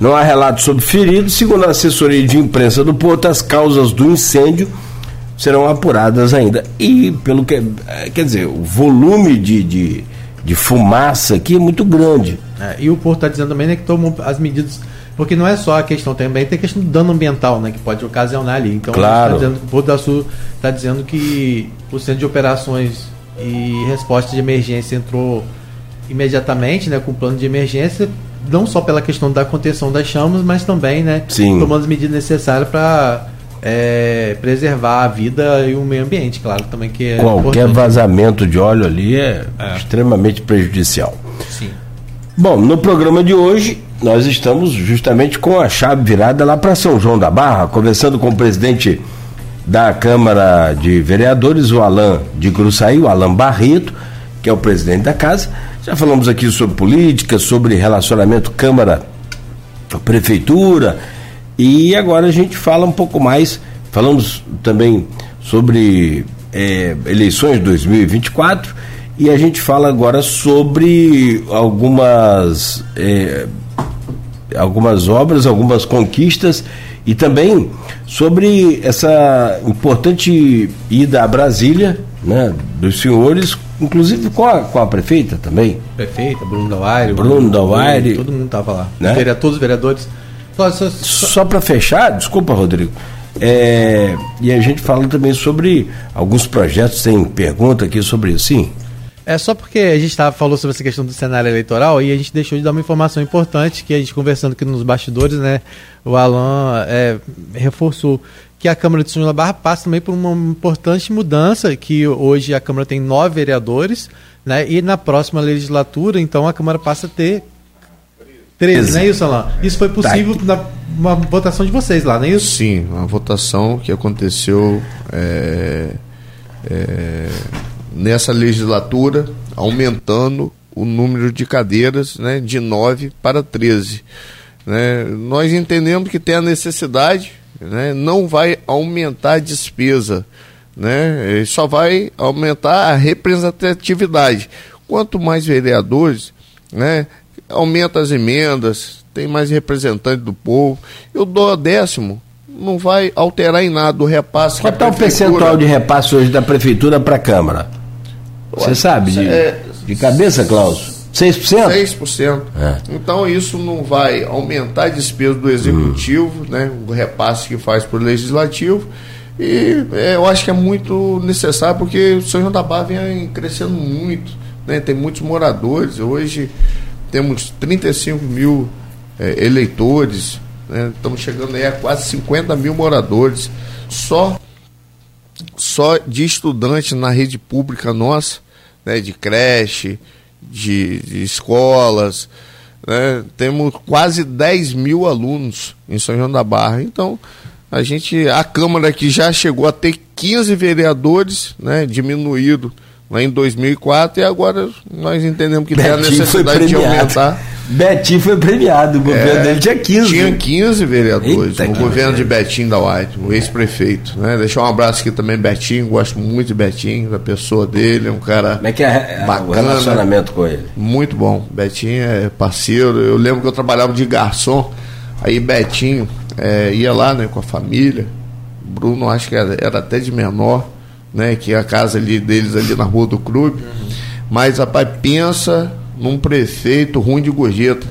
Não há relato sobre feridos. Segundo a assessoria de imprensa do Porto, as causas do incêndio serão apuradas ainda. E pelo que. Eh, quer dizer, o volume de, de, de fumaça aqui é muito grande. É, e o Porto está dizendo também né, que tomou as medidas. Porque não é só a questão também, tem a questão do dano ambiental, né? Que pode ocasionar ali. Então tá claro. tá dizendo, o Porto da Sul está dizendo que o centro de operações e resposta de emergência entrou imediatamente, né, com o plano de emergência não só pela questão da contenção das chamas, mas também, né, Sim. tomando as medidas necessárias para é, preservar a vida e o meio ambiente, claro, também que é qualquer importante. vazamento de óleo ali é, é, extremamente prejudicial. Sim. Bom, no programa de hoje nós estamos justamente com a chave virada lá para São João da Barra, conversando com o presidente da Câmara de Vereadores, o Alain de Gruçaí, o Alain Barreto, que é o presidente da casa. Já falamos aqui sobre política, sobre relacionamento Câmara-Prefeitura, e agora a gente fala um pouco mais, falamos também sobre é, eleições de 2024 e a gente fala agora sobre algumas, é, algumas obras, algumas conquistas e também sobre essa importante ida a Brasília né, dos senhores inclusive com a, com a prefeita também. Prefeita, Bruno Dauaire. Bruno Dauaire. Todo mundo estava lá. Né? Todos os vereadores. Só, só, só para fechar, desculpa, Rodrigo. É, e a gente fala também sobre alguns projetos, tem pergunta aqui sobre isso, sim. É só porque a gente tava, falou sobre essa questão do cenário eleitoral e a gente deixou de dar uma informação importante que a gente conversando aqui nos bastidores, né? O Alan é, reforçou que a Câmara de São João da Barra passa também por uma importante mudança, que hoje a Câmara tem nove vereadores, né? E na próxima legislatura, então, a Câmara passa a ter 13, não é isso, Alain? Isso foi possível tá. na uma votação de vocês lá, não é isso? Sim, uma votação que aconteceu é, é, nessa legislatura, aumentando o número de cadeiras né, de 9 para 13. Né? Nós entendemos que tem a necessidade né, não vai aumentar a despesa, né, só vai aumentar a representatividade. Quanto mais vereadores, né, aumenta as emendas, tem mais representante do povo. Eu dou décimo, não vai alterar em nada o repasse. Qual é o percentual de repasse hoje da prefeitura para a Câmara? Você sabe de, é, de cabeça, Klaus? 6%? 6%. É. Então isso não vai aumentar a despesa do executivo, hum. né, o repasse que faz para o legislativo. E é, eu acho que é muito necessário porque o São João da Barra vem crescendo muito, né, tem muitos moradores. Hoje temos 35 mil é, eleitores, né, estamos chegando aí a quase 50 mil moradores. Só, só de estudantes na rede pública nossa, né, de creche, de, de escolas. Né? Temos quase 10 mil alunos em São João da Barra. Então, a gente, a Câmara que já chegou a ter 15 vereadores, né, diminuído lá em 2004 e agora nós entendemos que Betinho tem a necessidade de aumentar. Betinho foi premiado, o governo é, dele tinha 15. Tinha 15 vereadores Eita, no governo de Betinho da White, o ex-prefeito. Né? Deixar um abraço aqui também, Betinho, gosto muito de Betinho, da pessoa dele, é um cara Como é que é bacana, o relacionamento com ele? Muito bom, Betinho é parceiro, eu lembro que eu trabalhava de garçom, aí Betinho é, ia lá né, com a família, Bruno acho que era, era até de menor, né, que é a casa ali deles ali na rua do clube. Uhum. Mas, rapaz, pensa num prefeito ruim de gorjeta.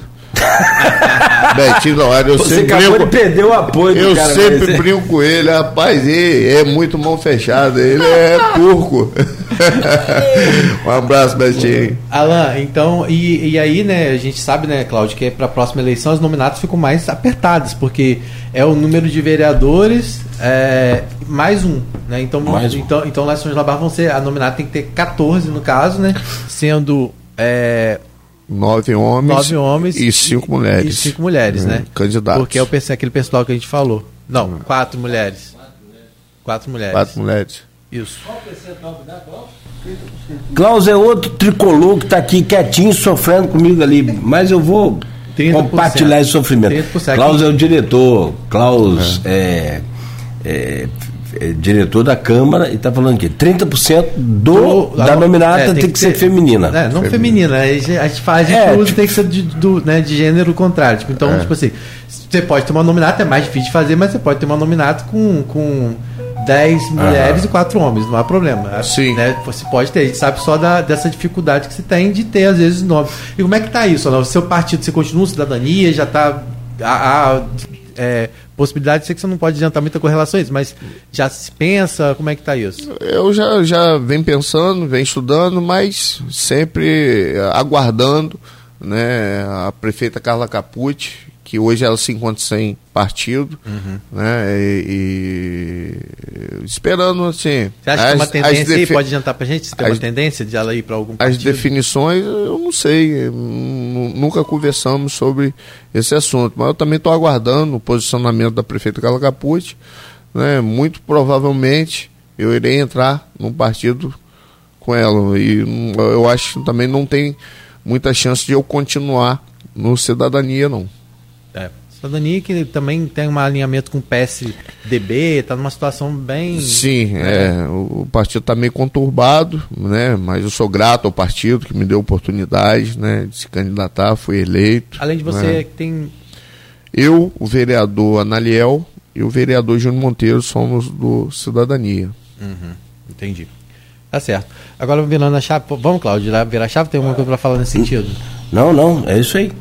Betinho da hora, eu Você sempre brinco, de perder o apoio Eu cara, sempre mas... brinco com ele, rapaz, ele é muito mão fechada, ele é porco. um abraço, Betinho. Alan, então, e, e aí, né, a gente sabe, né, Cláudio, que é para a próxima eleição as nominatas ficam mais apertadas, porque é o número de vereadores é, mais um, né? Então, mais um. então, então São João vão ser, a nominata tem que ter 14 no caso, né? Sendo é, nove homens, nove homens e cinco mulheres. E cinco mulheres, hum, né? Candidatos. Porque é o, aquele pessoal que a gente falou. Não, hum. quatro mulheres. Quatro mulheres. Quatro mulheres. Isso. Qual o percentual que dá, Klaus? Klaus é outro tricolor que está aqui quietinho, sofrendo comigo ali. Mas eu vou compartilhar esse sofrimento. Klaus é o diretor. Klaus é, é, é é diretor da Câmara e está falando que 30% do, do, da nominata é, tem, tem, que, ser, ser feminina. É, não feminina, a gente faz é, tudo, tipo, tem que ser de, do, né, de gênero contrário. Tipo, então, é. tipo assim, você pode ter uma nominata, é mais difícil de fazer, mas você pode ter uma nominata com, com 10 mulheres e 4 homens, não há problema. Sim. Né? Você pode ter, a gente sabe só da, dessa dificuldade que você tem de ter, às vezes, nove. E como é que está isso? O seu partido, você continua cidadania, já está a, a é, possibilidade, sei que você não pode adiantar muita com relação a isso, mas já se pensa, como é que está isso? Eu já, já venho pensando, venho estudando, mas sempre aguardando né, a prefeita Carla Capucci, que hoje ela se encontra sem partido, uhum. né? E, e, esperando assim. Você acha as, que uma tendência aí pode adiantar para gente? Se tem as, uma tendência de ela ir para algum partido? As definições, eu não sei, nunca conversamos sobre esse assunto, mas eu também estou aguardando o posicionamento da prefeita Carla Capucci, né? Muito provavelmente eu irei entrar num partido com ela e eu acho que também não tem muita chance de eu continuar no cidadania não. É. Cidadania que também tem um alinhamento com o PSDB, está numa situação bem. Sim, né? é, o partido está meio conturbado, né? mas eu sou grato ao partido que me deu oportunidade né, de se candidatar, fui eleito. Além de você, né? tem. Eu, o vereador Analiel e o vereador Júnior Monteiro somos do Cidadania. Uhum, entendi. Tá certo. Agora virando a chave. Vamos, Cláudio, virar a chave? Tem alguma coisa para falar nesse sentido? Não, não, é isso aí.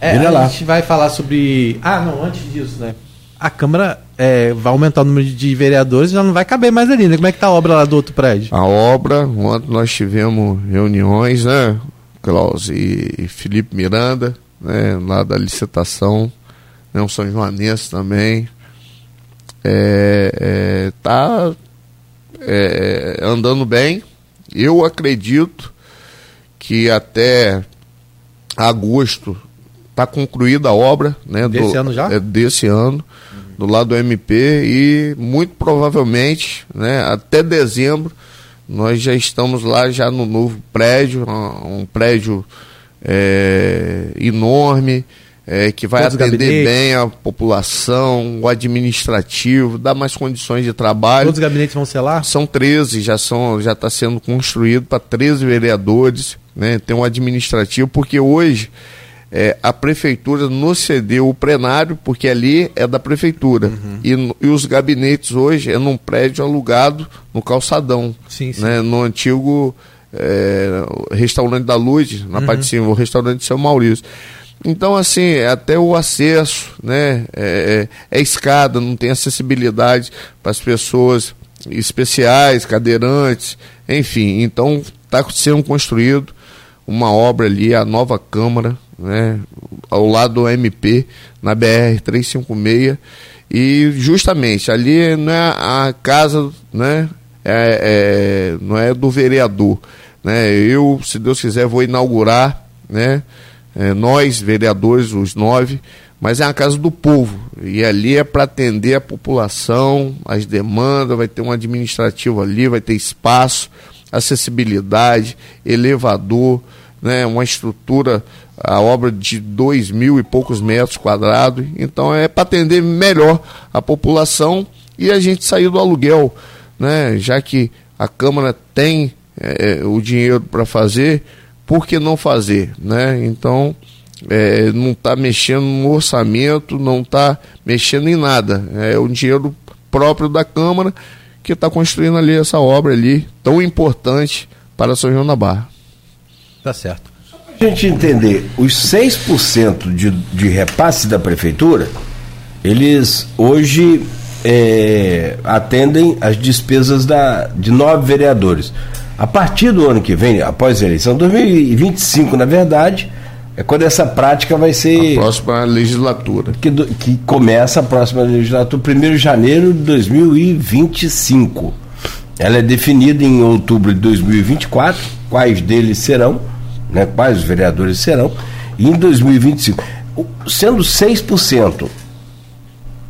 É, a lá. gente vai falar sobre. Ah, não, antes disso, né? A Câmara é, vai aumentar o número de vereadores já não vai caber mais ali, né? Como é que tá a obra lá do outro prédio? A obra, ontem nós tivemos reuniões, né? Klaus e Felipe Miranda, né? Lá da licitação, né? Um São Joanense também. É, é, tá é, andando bem. Eu acredito que até agosto está concluída a obra, né? Desse do, ano já? É, desse ano, uhum. do lado do MP e muito provavelmente, né? Até dezembro nós já estamos lá já no novo prédio, um, prédio é, enorme, é, que vai Todos atender bem a população, o administrativo, dar mais condições de trabalho. Todos os gabinetes vão ser lá? São 13, já são, já está sendo construído para 13 vereadores, né? Tem um administrativo, porque hoje é, a prefeitura nos cedeu o plenário, porque ali é da prefeitura. Uhum. E, e, os gabinetes hoje é num prédio alugado no calçadão, sim, sim. Né, no antigo é, restaurante da Luz, na uhum. parte de cima, o restaurante de São Maurício. Então, assim, é até o acesso, né? É, é, é escada, não tem acessibilidade para as pessoas especiais, cadeirantes, enfim. Então, está sendo construído uma obra ali, a nova Câmara, né? Ao lado do MP, na BR 356. E justamente ali não é a casa, né? É, é, não é do vereador. Né? Eu, se Deus quiser, vou inaugurar, né? é, nós, vereadores, os nove, mas é a casa do povo. E ali é para atender a população, as demandas, vai ter um administrativo ali, vai ter espaço, acessibilidade, elevador, né, uma estrutura, a obra de dois mil e poucos metros quadrados. Então é para atender melhor a população e a gente sair do aluguel, né, já que a Câmara tem é, o dinheiro para fazer por que não fazer? Né? Então, é, não está mexendo no orçamento, não está mexendo em nada. É o dinheiro próprio da Câmara que está construindo ali essa obra ali, tão importante para São João da Barra. Tá certo. A gente entender, os 6% de, de repasse da prefeitura, eles hoje é, atendem as despesas da, de nove vereadores. A partir do ano que vem, após a eleição, 2025, na verdade, é quando essa prática vai ser. A próxima legislatura. Que, que começa a próxima legislatura, 1 de janeiro de 2025. Ela é definida em outubro de 2024, quais deles serão, né, quais os vereadores serão, e em 2025. Sendo 6%,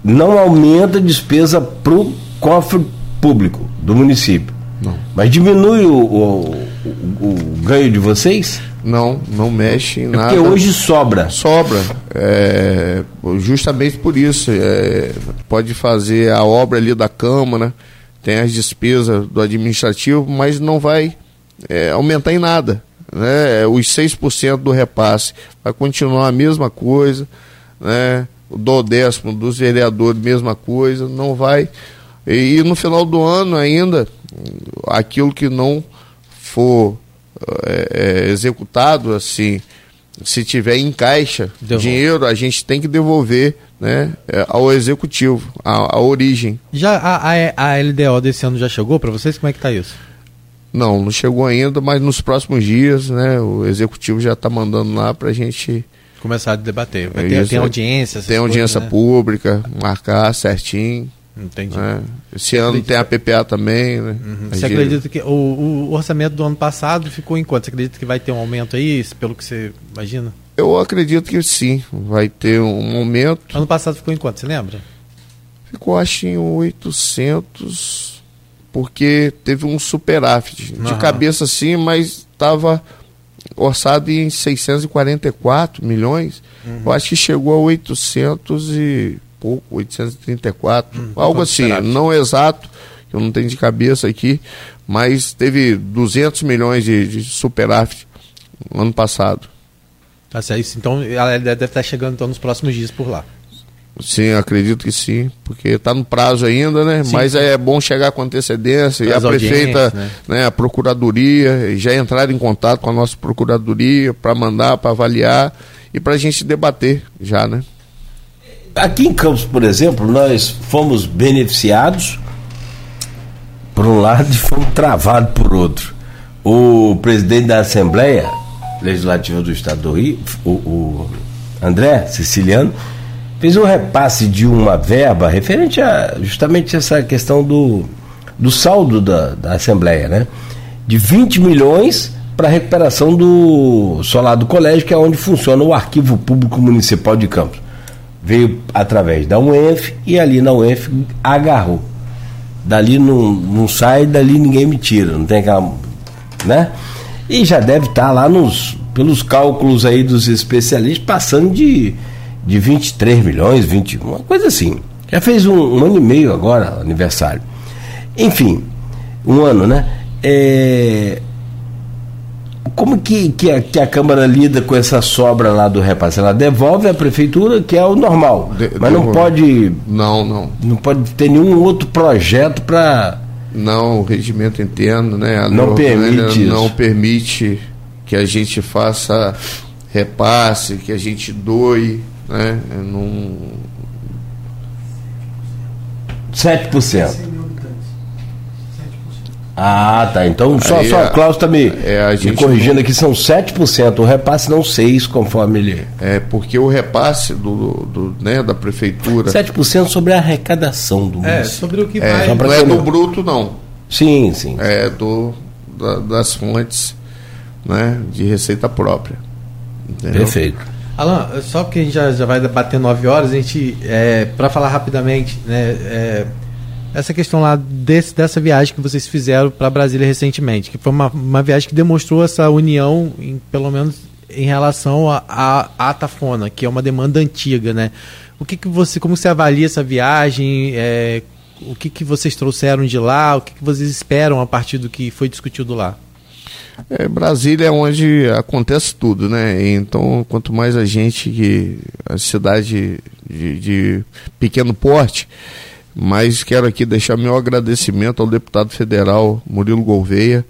não aumenta a despesa para o cofre público do município. Não. Mas diminui o, o, o, o ganho de vocês? Não, não mexe em é nada. Porque hoje sobra. Sobra. É, justamente por isso. É, pode fazer a obra ali da Câmara, tem as despesas do administrativo, mas não vai é, aumentar em nada. Né? Os 6% do repasse vai continuar a mesma coisa. Né? O do décimo dos vereadores, mesma coisa. Não vai. E, e no final do ano ainda aquilo que não for é, é, executado assim, se tiver em caixa Devolve. dinheiro, a gente tem que devolver né, é, ao executivo, a, a origem. Já a, a, a, LDO desse ano já chegou para vocês? Como é que está isso? Não, não chegou ainda, mas nos próximos dias, né, o executivo já está mandando lá para a gente começar a debater. Vai ter, tem audiência, tem audiência coisas, né? pública, marcar certinho. Entendi. É. Esse Você ano acredita... tem a PPA também, né? Uhum. Você acredita que o, o, orçamento do ano passado ficou em quanto? Você acredita que vai ter um aumento aí, pelo que você imagina? Eu acredito que sim, vai ter um aumento. Ano passado ficou em quanto, você lembra? Ficou acho em 800, porque teve um superávit. Uhum. De cabeça sim, mas estava orçado em 644 milhões. Uhum. Eu acho que chegou a 800 e pouco, 834, hum, algo assim, não exato, eu não tenho de cabeça aqui, mas teve 200 milhões de, de superávit no ano passado. Tá certo, então ela deve estar chegando então, nos próximos dias por lá. Sim, acredito que sim, porque está no prazo ainda, né? Sim, Mas sim. é bom chegar com antecedência e a prefeita, né? né? a procuradoria, já entrar em contato com a nossa procuradoria para mandar, para avaliar e para a gente debater já, né? Aqui em Campos, por exemplo, nós fomos beneficiados por um lado e fomos travados por outro. O presidente da Assembleia Legislativa do Estado do Rio, o, o André Siciliano, fez um repasse de uma verba referente a justamente essa questão do, do saldo da, da Assembleia, né? De 20 milhões para a recuperação do solar do colégio, que é onde funciona o Arquivo Público Municipal de Campos veio através da UENF e ali na UENF agarrou. Dali não, não sai, dali ninguém me tira, não tem aquela. né? E já deve estar tá lá nos, pelos cálculos aí dos especialistas, passando de, de 23 milhões, 21, uma coisa assim. Já fez um, um ano e meio agora, aniversário. Enfim, um ano, né? É, como que, que, a, que a Câmara lida com essa sobra lá do repasse? Ela devolve à prefeitura, que é o normal. De, mas não pode. Não, não. Não pode ter nenhum outro projeto para Não, o regimento interno, né? A não permite não permite que a gente faça repasse, que a gente doe, né? Não... 7%. Ah, tá. Então, só, só a Cláudio está me, é, me corrigindo não... aqui, são 7%. O repasse não 6%, conforme ele. É, porque o repasse do, do, né, da prefeitura. 7% sobre a arrecadação do É, sobre o que é, vai. Não é do bruto, não. Sim, sim. É do, da, das fontes né, de receita própria. Entendeu? Perfeito. Alan, só porque a gente já, já vai bater 9 horas, a gente, é, para falar rapidamente, né, é, essa questão lá desse, dessa viagem que vocês fizeram para Brasília recentemente, que foi uma, uma viagem que demonstrou essa união, em, pelo menos em relação à Atafona, que é uma demanda antiga, né? O que, que você, como você avalia essa viagem? É, o que, que vocês trouxeram de lá? O que, que vocês esperam a partir do que foi discutido lá? É, Brasília é onde acontece tudo, né? Então, quanto mais a gente que a cidade de, de pequeno porte, mas quero aqui deixar meu agradecimento ao deputado federal Murilo Gouveia,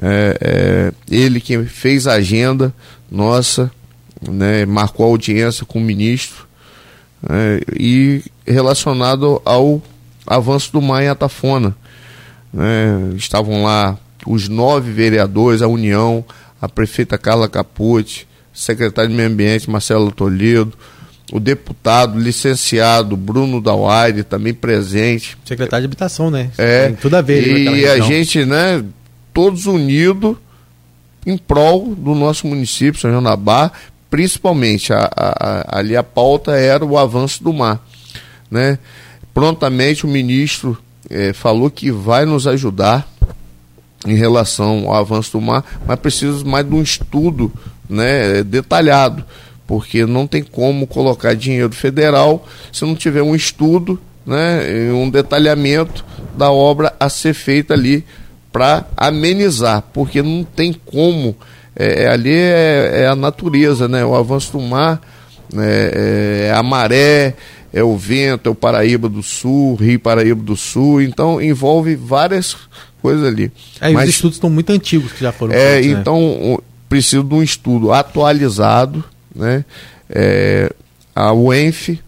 é, é, ele que fez a agenda nossa, né, marcou a audiência com o ministro, é, e relacionado ao avanço do mar em Atafona. Né, estavam lá os nove vereadores, a União, a prefeita Carla Capucci, secretário de Meio Ambiente Marcelo Toledo, o deputado licenciado Bruno Dauaire também presente. Secretário de Habitação, né? É. Tem tudo a ver. E a gente, né, todos unidos em prol do nosso município, São João da Barra, principalmente a, a, a, ali a pauta era o avanço do mar, né? Prontamente o ministro eh, falou que vai nos ajudar em relação ao avanço do mar, mas precisa mais de um estudo, né, detalhado porque não tem como colocar dinheiro federal se não tiver um estudo, né, um detalhamento da obra a ser feita ali para amenizar, porque não tem como. É, é, ali é, é, a natureza, né, o avanço do mar, é, é a maré, é o vento, é o Paraíba do Sul, Rio Paraíba do Sul, então envolve várias coisas ali. É, Mas, os estudos estão muito antigos que já foram é, feitos, né? Então, precisa de um estudo atualizado, né? É, a UENF,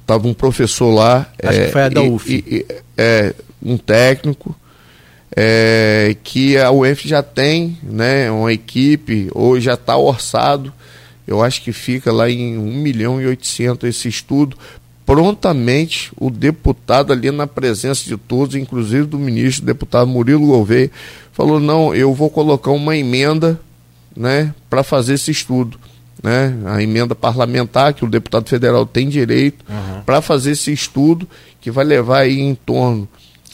estava um professor lá. Acho é, que foi a da UF. E, e, é, um técnico, é, que a UENF já tem né, uma equipe, ou já está orçado, eu acho que fica lá em 1 milhão e 800 esse estudo. Prontamente, o deputado ali na presença de todos, inclusive do ministro, deputado Murilo Gouveia, falou: não, eu vou colocar uma emenda né, para fazer esse estudo né, a emenda parlamentar que o deputado federal tem direito uhum. para fazer esse estudo que vai levar aí em torno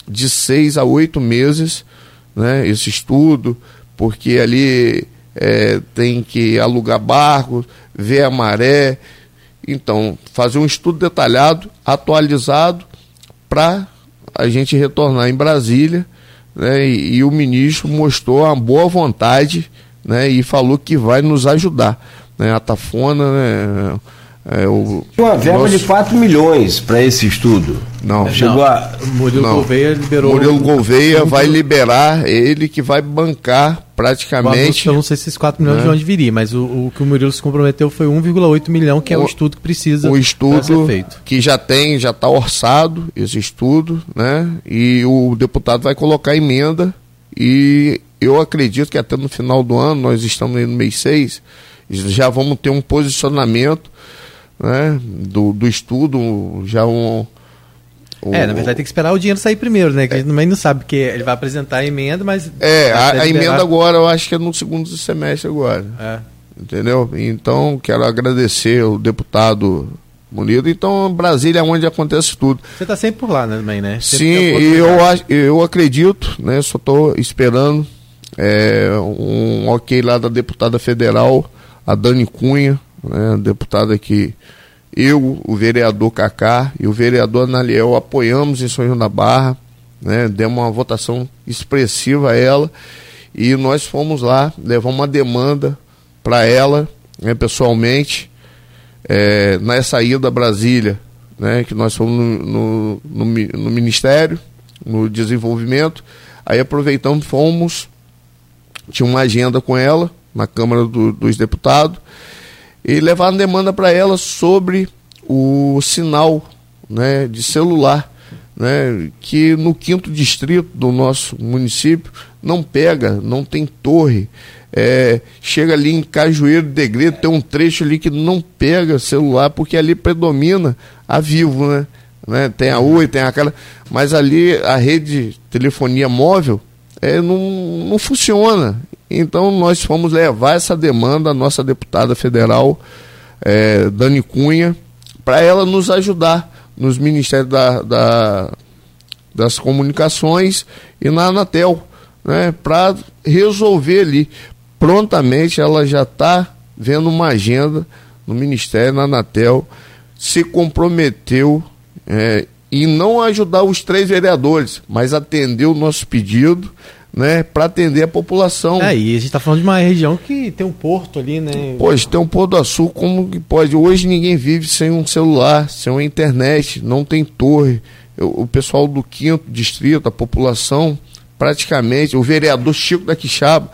de seis a oito meses, né, esse estudo, porque ali é, tem que alugar barcos, ver a maré, então fazer um estudo detalhado, atualizado, para a gente retornar em Brasília, né, e, e o ministro mostrou uma boa vontade, né, e falou que vai nos ajudar né, a Tafona, né, é, o, uma verba nosso... de 4 milhões para esse estudo. Não, chegou não. a. Murilo não. Gouveia liberou. Murilo Gouveia vai liberar, ele que vai bancar praticamente. Eu não sei se esses 4 milhões né? de onde viria, mas o, o, que o Murilo se comprometeu foi 1,8 milhão, que é o, o estudo que precisa. O estudo que já tem, já está orçado, esse estudo, né? E o deputado vai colocar emenda e eu acredito que até no final do ano, nós estamos no mês 6 já vamos ter um posicionamento né, do, do estudo, já um. O, é, na verdade tem que esperar o dinheiro sair primeiro, né? Que é, a gente também não sabe que ele vai apresentar a emenda, mas. É, a, a emenda agora eu acho que é no segundo semestre agora. É. Entendeu? Então, quero agradecer o deputado Munido. Então, Brasília é onde acontece tudo. Você está sempre por lá né, também, né? Sempre Sim, e eu, eu acredito, né? Só estou esperando é, um ok lá da deputada federal a Dani Cunha, né, deputada que eu, o vereador Cacá e o vereador Analiel apoiamos em São João da Barra, né, demos uma votação expressiva a ela e nós fomos lá levar uma demanda para ela, né, pessoalmente, é, nessa ida a Brasília, né, que nós fomos no, no, no, no Ministério, no desenvolvimento. Aí aproveitamos, fomos, tinha uma agenda com ela na Câmara do, dos Deputados e levaram demanda para ela sobre o sinal né, de celular, né, que no quinto distrito do nosso município não pega, não tem torre. É, chega ali em Cajueiro de Degredo, tem um trecho ali que não pega celular, porque ali predomina a Vivo, né? né? Tem a Oi, tem aquela. Mas ali a rede de telefonia móvel é, não, não funciona. Então nós fomos levar essa demanda à nossa deputada federal, é, Dani Cunha, para ela nos ajudar nos Ministérios da, da, das Comunicações e na Anatel, né, para resolver ali. Prontamente ela já está vendo uma agenda no Ministério, na Anatel, se comprometeu é, em não ajudar os três vereadores, mas atender o nosso pedido né, para atender a população. É, e a gente está falando de uma região que tem um porto ali, né? Pois, tem um porto do Açul, como que pode? Hoje ninguém vive sem um celular, sem uma internet, não tem torre. o pessoal do quinto distrito, a população, praticamente, o vereador Chico da Quixaba,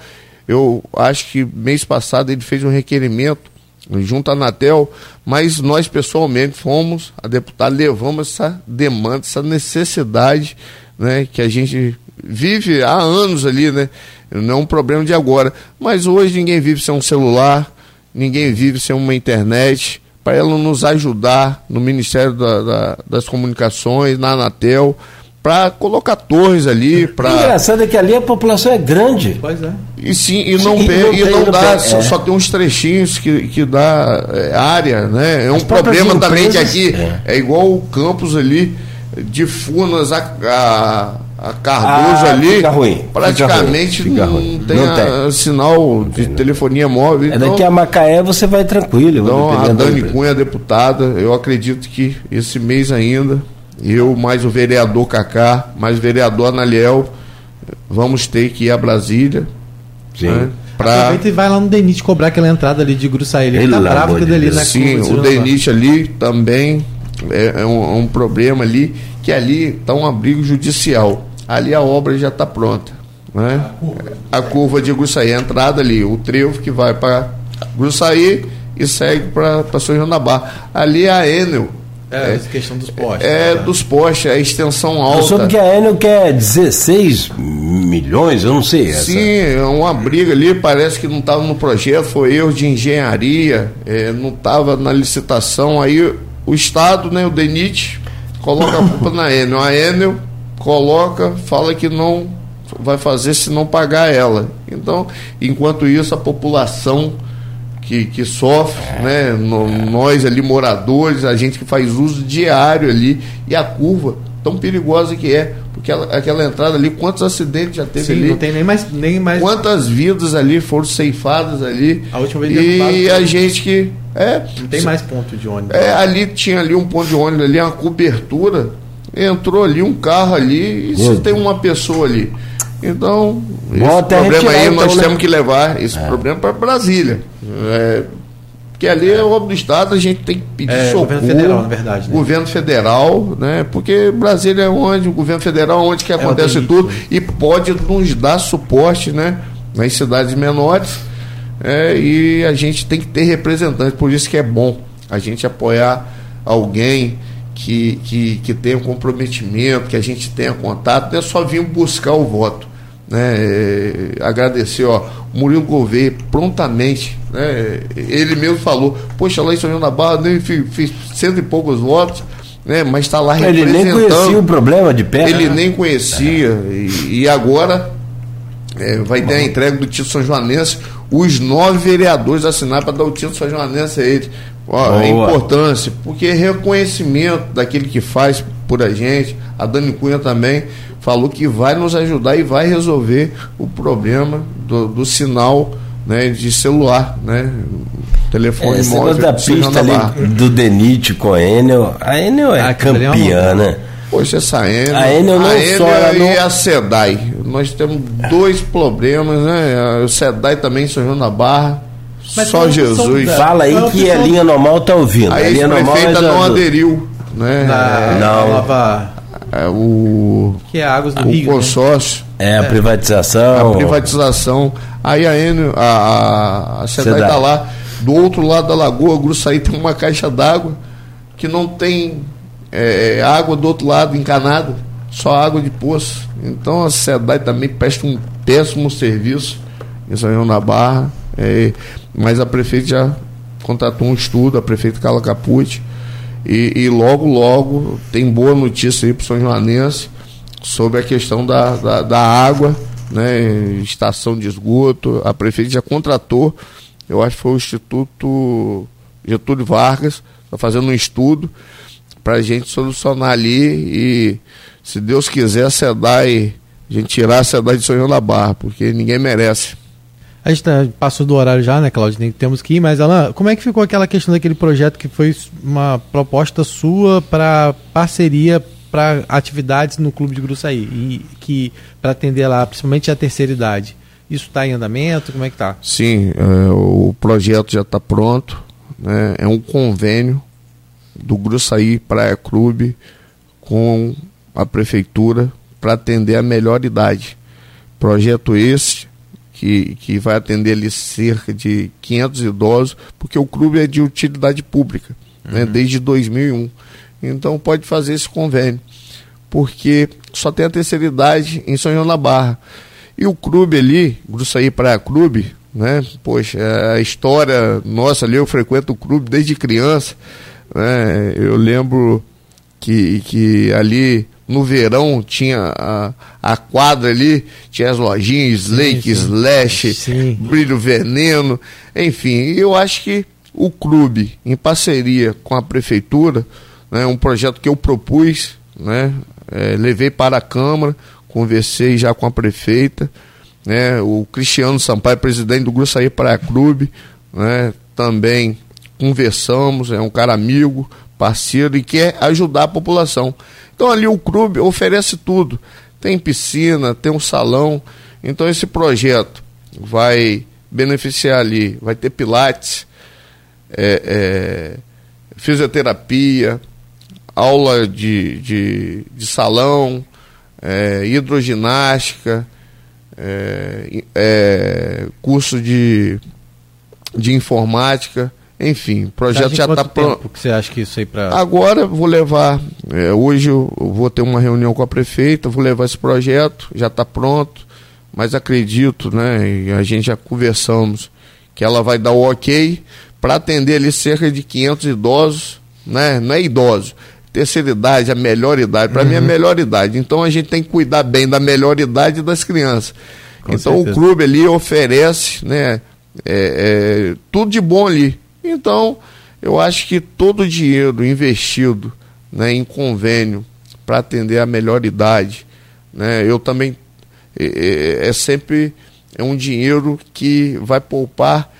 eu acho que mês passado ele fez um requerimento junto à Anatel, mas nós pessoalmente fomos, a deputada, levamos essa demanda, essa necessidade né, que a gente vive há anos ali, né? Não é um problema de agora. Mas hoje ninguém vive sem um celular, ninguém vive sem uma internet. Para ela nos ajudar no Ministério da, da, das Comunicações, na Anatel, para colocar torres ali. Pra... O engraçado é que ali a população é grande. Pois é. E sim, e não, sim, pega, e não, dá, só, é. só, tem uns trechinhos que, que dá é, área, né? É um problema também que aqui é. é igual o campus ali de Funas a, a a Cardoso ah, ali, fica ruim, praticamente fica ruim, não tem, não tem. A, sinal de telefonia móvel. É então, daqui a Macaé você vai tranquilo. Então, a Dani Cunha, deputada, eu acredito que esse mês ainda, eu mais o vereador Cacá, mais o vereador Analiel, vamos ter que ir a Brasília. Sim. Né? Pra... Aproveita e vai lá no Denite cobrar aquela entrada ali de Gruçaí. Ele tá bravo que dali na Sim, o Denite ali também é, é, um, é um problema ali, que ali está um abrigo judicial ali a obra já está pronta. Né? A, curva. de Gruçaí, a entrada ali, o trevo que vai para Gruçaí e segue para São João da Barra. Ali é a Enel. É, é questão dos postes. É, né? dos postes, a extensão alta. Eu soube que a Enel quer 16 milhões, eu não sei. Essa. Sim, é uma briga ali, parece que não estava no projeto, foi erro de engenharia, é, não estava na licitação. Aí o Estado, né, o DENIT, coloca a culpa na Enel. A Enel coloca, fala que não vai fazer se não pagar ela. Então, enquanto isso, a população que, que sofre, né, no, nós ali moradores, a gente que faz uso diário ali, e a curva tão perigosa que é, porque ela, aquela entrada ali, quantos acidentes já teve Sim, ali? Não tem nem mais, nem mais. Quantas vidas ali foram ceifadas ali? A última vez E a gente que. É, não tem mais ponto de ônibus. É, ali tinha ali um ponto de ônibus ali, uma cobertura entrou ali um carro ali e se tem uma pessoa ali. Então, Bom, esse problema aí então, nós né? temos que levar esse é. problema para Brasília. É, porque ali é obra do Estado, a gente tem que pedir é, socorro. Governo federal, na verdade. Né? Governo federal, né? Porque Brasília é onde, o governo federal é onde que é acontece tudo e pode nos dar suporte, né? Nas cidades menores. É, e a gente tem que ter representantes, por isso que é bom a gente apoiar alguém que, que, que tenha um comprometimento, que a gente tenha contato, não é só vir buscar o voto. Né? É, agradecer, ó, Murilo Gouveia prontamente, né? ele mesmo falou, poxa, lá em São João da Barra nem fiz, fiz cento e poucos votos, né? mas está lá ele representando. Ele nem conhecia o problema de perto. Ele né? nem conhecia, e, e agora é, vai ter a entrega do título São Joanense, os nove vereadores assinaram para dar o título São Joanense a ele. Ó, a importância, porque reconhecimento daquele que faz por a gente, a Dani Cunha também falou que vai nos ajudar e vai resolver o problema do, do sinal né, de celular, né? Telefone é, móvel. da pista ali do Denite com a Enel, a Enel é ah, campeã, é né? Poxa, essa Enel, a Enel não a Enel só e não... a SEDAI. Nós temos dois problemas, né? O SEDAI também em São João da Barra mas Só Jesus. Fala aí que a linha normal tá ouvindo. Aí a linha normal é não aderiu. Né? Na, não. Nova... é, o que é Águas do o Rio, né? consórcio. Né? é a privatização. A privatização. Aí a Enio, a, a, a SEDAI está lá. Do outro lado da lagoa Gruçaí tem uma caixa d'água que não tem é, água do outro lado encanada só água de poço. Então a SEDAI também presta um péssimo serviço. Em São João da Barra. É, mas a prefeita já contratou um estudo a prefeita Carla Capucci e, e, logo, logo tem boa notícia aí para o São Joanense sobre a questão da, da, da, água, né, estação de esgoto. A prefeita já contratou, eu acho que foi o Instituto Getúlio Vargas, está fazendo um estudo para a gente solucionar ali e, se Deus quiser, a SEDAI, a gente tirar a SEDAI de São João da Barra, porque ninguém merece. A gente tá, passou do horário já, né, Claudio? Temos que ir, mas Alan, como é que ficou aquela questão daquele projeto que foi uma proposta sua para parceria para atividades no Clube de Gruçaí e que para atender lá, principalmente a terceira idade? Isso está em andamento? Como é que está? Sim, é, o projeto já está pronto. Né, é um convênio do Gruçaí Praia Clube com a prefeitura para atender a melhor idade. Projeto esse que, que vai atender ali cerca de 500 idosos, porque o clube é de utilidade pública, né, uhum. né, desde 2001. Então pode fazer esse convênio, porque só tem a terceira idade em São João da Barra. E o clube ali, Gruçaí Praia Clube, né, poxa, a história nossa ali, eu frequento o clube desde criança, né, eu lembro que, que ali no verão tinha a, a quadra ali, tinha as lojinhas, Lake, Slash, sim. Brilho Veneno, enfim, eu acho que o clube, em parceria com a prefeitura, né, um projeto que eu propus, né, é, levei para a Câmara, conversei já com a prefeita, né, o Cristiano Sampaio, presidente do Gruçaí Praia Clube, né, também conversamos, é um cara amigo, parceiro e quer ajudar a população. Então ali o clube oferece tudo. Tem piscina, tem um salão. Então esse projeto vai beneficiar ali, vai ter pilates, é, é, fisioterapia, aula de, de, de salão, é, hidroginástica, é, é, curso de, de informática. Enfim, o projeto já está pronto. que você acha que isso aí para. Agora vou levar. É, hoje eu vou ter uma reunião com a prefeita, vou levar esse projeto, já está pronto, mas acredito, né? E a gente já conversamos que ela vai dar o ok para atender ali cerca de 500 idosos, né? Não é idoso, terceira idade, a melhor idade. Para uhum. mim é a uhum. melhor idade. Então a gente tem que cuidar bem da melhor idade das crianças. Com então certeza. o clube ali oferece, né? É, é, tudo de bom ali. Então, eu acho que todo o dinheiro investido né, em convênio para atender a melhor idade, né, eu também é, é, é sempre é um dinheiro que vai poupar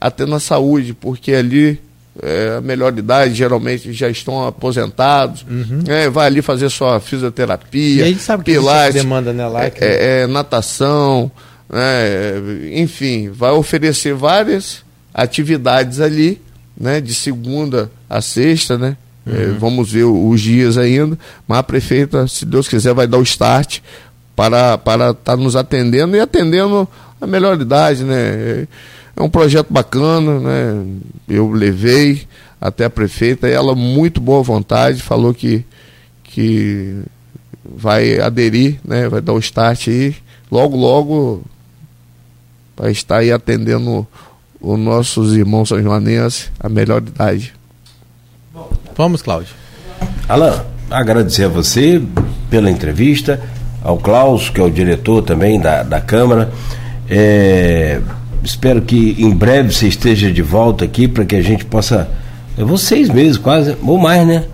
até na saúde, porque ali é, a melhor idade geralmente já estão aposentados, uhum. é, vai ali fazer sua fisioterapia, e que pilates, demanda né, lá, é, é, é, natação, né, enfim, vai oferecer várias atividades ali, né, de segunda a sexta, né? Uhum. É, vamos ver os dias ainda, mas a prefeita, se Deus quiser, vai dar o start para para estar tá nos atendendo e atendendo a melhor idade, né? É, é um projeto bacana, né? Eu levei até a prefeita, e ela muito boa vontade, falou que que vai aderir, né? Vai dar o start aí, logo logo vai estar aí atendendo os nossos irmãos são joanenses a melhor idade. Vamos, Cláudio. Alan, agradecer a você pela entrevista, ao Klaus, que é o diretor também da, da Câmara. É, espero que em breve você esteja de volta aqui para que a gente possa. É vocês mesmos, quase, ou mais, né?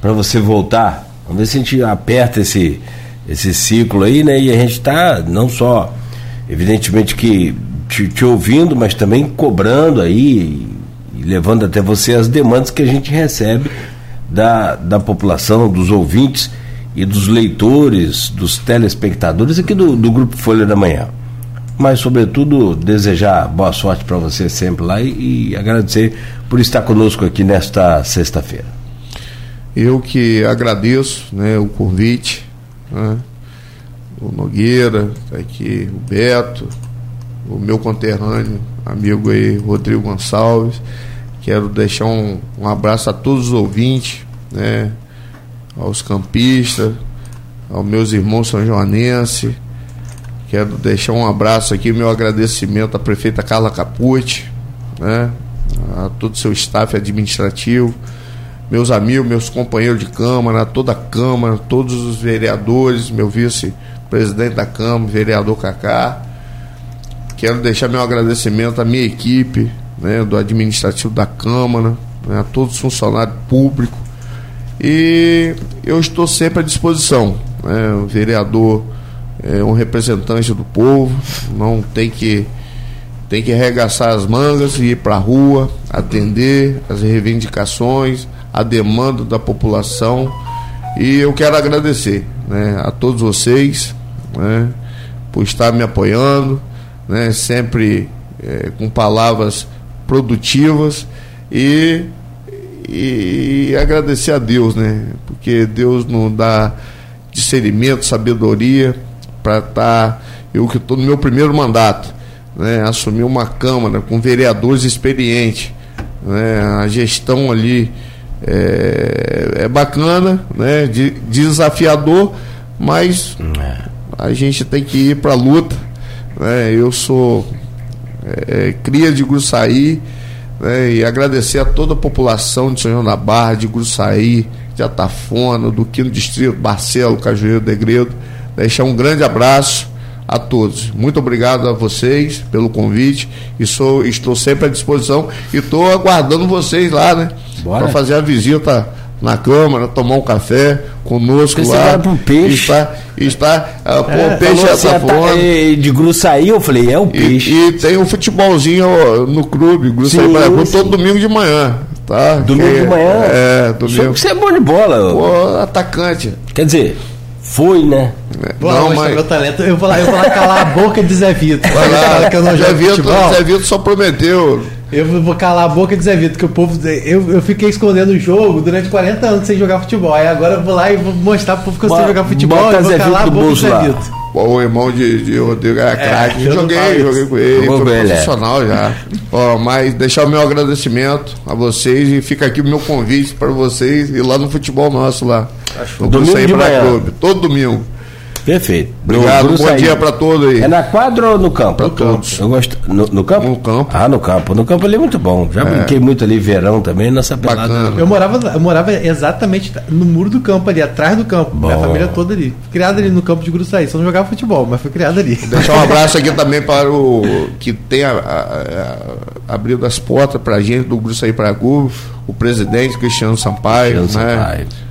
Para você voltar. Vamos ver se a gente aperta esse, esse ciclo aí, né? E a gente está não só, evidentemente que te, te ouvindo, mas também cobrando aí e levando até você as demandas que a gente recebe da, da população, dos ouvintes e dos leitores, dos telespectadores aqui do, do Grupo Folha da Manhã. Mas, sobretudo, desejar boa sorte para você sempre lá e, e agradecer por estar conosco aqui nesta sexta-feira. Eu que agradeço né, o convite, né? o Nogueira, tá aqui o Beto, o meu conterrâneo, amigo aí, Rodrigo Gonçalves. Quero deixar um, um abraço a todos os ouvintes, né? aos campistas, aos meus irmãos são joanenses. Quero deixar um abraço aqui, meu agradecimento à prefeita Carla Capucci, né? a todo o seu staff administrativo, meus amigos, meus companheiros de Câmara, toda a Câmara, todos os vereadores, meu vice-presidente da Câmara, vereador Cacá. Quero deixar meu agradecimento à minha equipe, né, do administrativo da Câmara, né, a todos os funcionários públicos. E eu estou sempre à disposição. Né, o vereador é um representante do povo, não tem que tem que arregaçar as mangas e ir para a rua, atender as reivindicações, a demanda da população. E eu quero agradecer né, a todos vocês né, por estar me apoiando, né, sempre é, com palavras produtivas e, e, e, agradecer a Deus, né, porque Deus nos dá discernimento, sabedoria para estar. Tá, eu que estou no meu primeiro mandato, né, assumir uma Câmara com vereadores experientes, né, a gestão ali é, é bacana, né? De, desafiador, mas é. a gente tem que ir para a luta. Né? Eu sou é, cria de Gruçaí né? e agradecer a toda a população de São João da Barra, de Gruçaí, de Atafona, do Quino Distrito, Barcelo, Cajueiro, Degredo. Deixar um grande abraço a todos. Muito obrigado a vocês pelo convite e sou, estou sempre à disposição e estou aguardando vocês lá, né? Para fazer a visita na Câmara, tomar um café conosco Você lá. Um peixe. Está, está uh, pô, é, peixe é tá, de Gruçaí, eu falei, é o peixe. E, e tem um futebolzinho no clube, Gruçaí Paraguai, todo domingo de manhã. Tá? Domingo que, de manhã? É, domingo. Você é bom de bola. Pô, atacante. Quer dizer, foi, né? Vou não, mas... meu talento. Eu vou lá, eu vou lá calar a boca de Zé Vitor. Vai lá, que eu não Zé Vitor, Zé Vitor só prometeu. Eu vou calar a boca de Zé Vitor, que o povo. Eu, eu fiquei escondendo o jogo durante 40 anos sem jogar futebol. Aí agora eu vou lá e vou mostrar pro povo que eu sei jogar futebol Bota e vou Zé calar a boca de Zé Vitor. o irmão de, de Rodrigo era é, craque. joguei, joguei com ele, foi profissional já. Ó, mas deixar o meu agradecimento a vocês e fica aqui o meu convite para vocês ir lá no futebol nosso lá. Domingo de manhã. Clube, todo domingo. Perfeito. Obrigado, bom dia para todos aí. É na quadra ou no campo? Para todos. Eu gosto. No, no, campo? No campo. Ah, no campo. No campo ali é muito bom. Já é. brinquei muito ali verão também nessa pelada. Eu morava, eu morava exatamente no muro do campo ali, atrás do campo. Bom. Minha família toda ali. Criada ali no campo de Gruçaí. Só não jogava futebol, mas foi criada ali. Deixar um abraço aqui também para o que tem a, a, a, abriu as portas para a gente do Gruçaí para o presidente Cristiano Sampaio. Cristiano né? Sampaio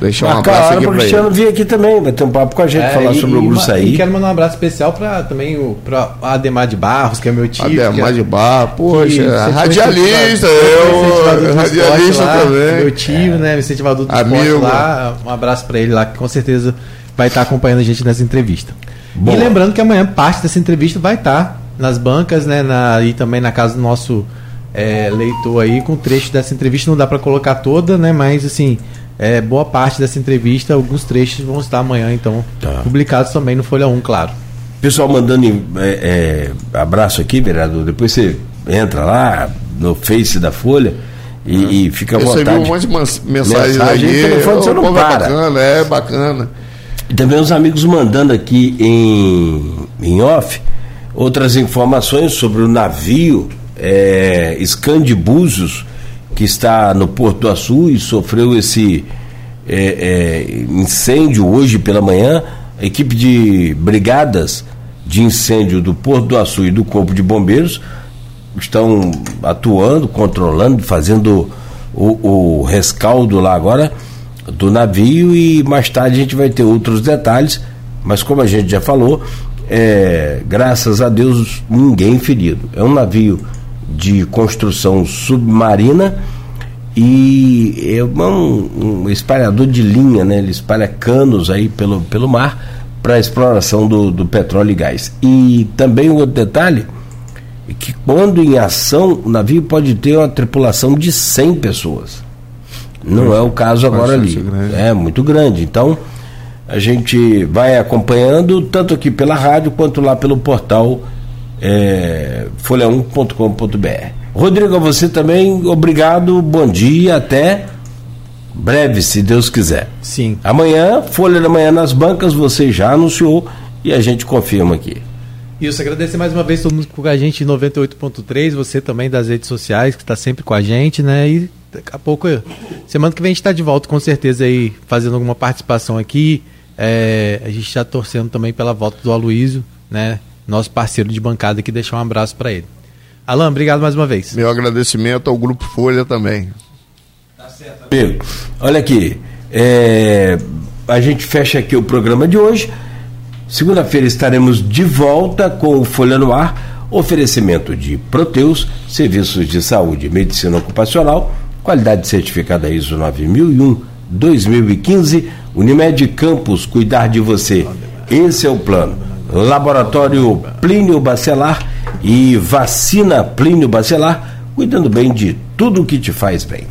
Deixar um abraço aqui para o Cristiano vir aqui também, vai ter um papo com a gente, é, falar e, sobre o Gruçaí. E quero mandar um abraço especial para também o pra Ademar de Barros, que é meu tio. Ademar é, de Barros, poxa, radialista, eu, radialista lá, também. Meu tio, é. né, incentivador do Amigo. esporte lá, um abraço para ele lá, que com certeza vai estar acompanhando a gente nessa entrevista. Boa. E lembrando que amanhã parte dessa entrevista vai estar nas bancas, né, na, e também na casa do nosso é, leitor aí, com trecho dessa entrevista, não dá para colocar toda, né, mas assim é, boa parte dessa entrevista, alguns trechos vão estar amanhã, então, tá. publicados também no Folha 1, claro. Pessoal mandando é, é, abraço aqui, vereador. Depois você entra lá no Face da Folha e, é. e fica à vontade. Recebeu um monte de mensagens mensagem, aí. telefone você não para. É bacana, é bacana. E também os amigos mandando aqui em, em off outras informações sobre o navio é, Scandibuzos que está no Porto do Açu e sofreu esse é, é, incêndio hoje pela manhã. A equipe de brigadas de incêndio do Porto do Açu e do Corpo de Bombeiros estão atuando, controlando, fazendo o, o rescaldo lá agora do navio e mais tarde a gente vai ter outros detalhes, mas como a gente já falou, é, graças a Deus ninguém ferido. É um navio de construção submarina e é um, um espalhador de linha, né? Ele espalha canos aí pelo, pelo mar para a exploração do, do petróleo e gás. E também um outro detalhe é que quando em ação o navio pode ter uma tripulação de 100 pessoas. Não é o caso agora ali. Grande. É muito grande. Então, a gente vai acompanhando tanto aqui pela rádio quanto lá pelo portal é, folha1.com.br. Rodrigo, a você também, obrigado, bom dia, até breve, se Deus quiser. Sim. Amanhã, Folha da Manhã nas bancas, você já anunciou e a gente confirma aqui. Isso, agradecer mais uma vez todo mundo com a gente em 98.3, você também das redes sociais, que está sempre com a gente, né? E daqui a pouco, semana que vem a gente está de volta com certeza aí, fazendo alguma participação aqui. É, a gente está torcendo também pela volta do Aloísio, né? Nosso parceiro de bancada aqui, deixar um abraço para ele. Alan, obrigado mais uma vez. Meu agradecimento ao Grupo Folha também. Tá certo. Amigo, olha aqui, é, a gente fecha aqui o programa de hoje. Segunda-feira estaremos de volta com o Folha no Ar, oferecimento de Proteus, serviços de saúde e medicina ocupacional, qualidade certificada ISO 9001 2015, Unimed Campos, cuidar de você. Esse é o plano. Laboratório Plínio Bacelar e vacina Plínio Bacelar, cuidando bem de tudo o que te faz bem.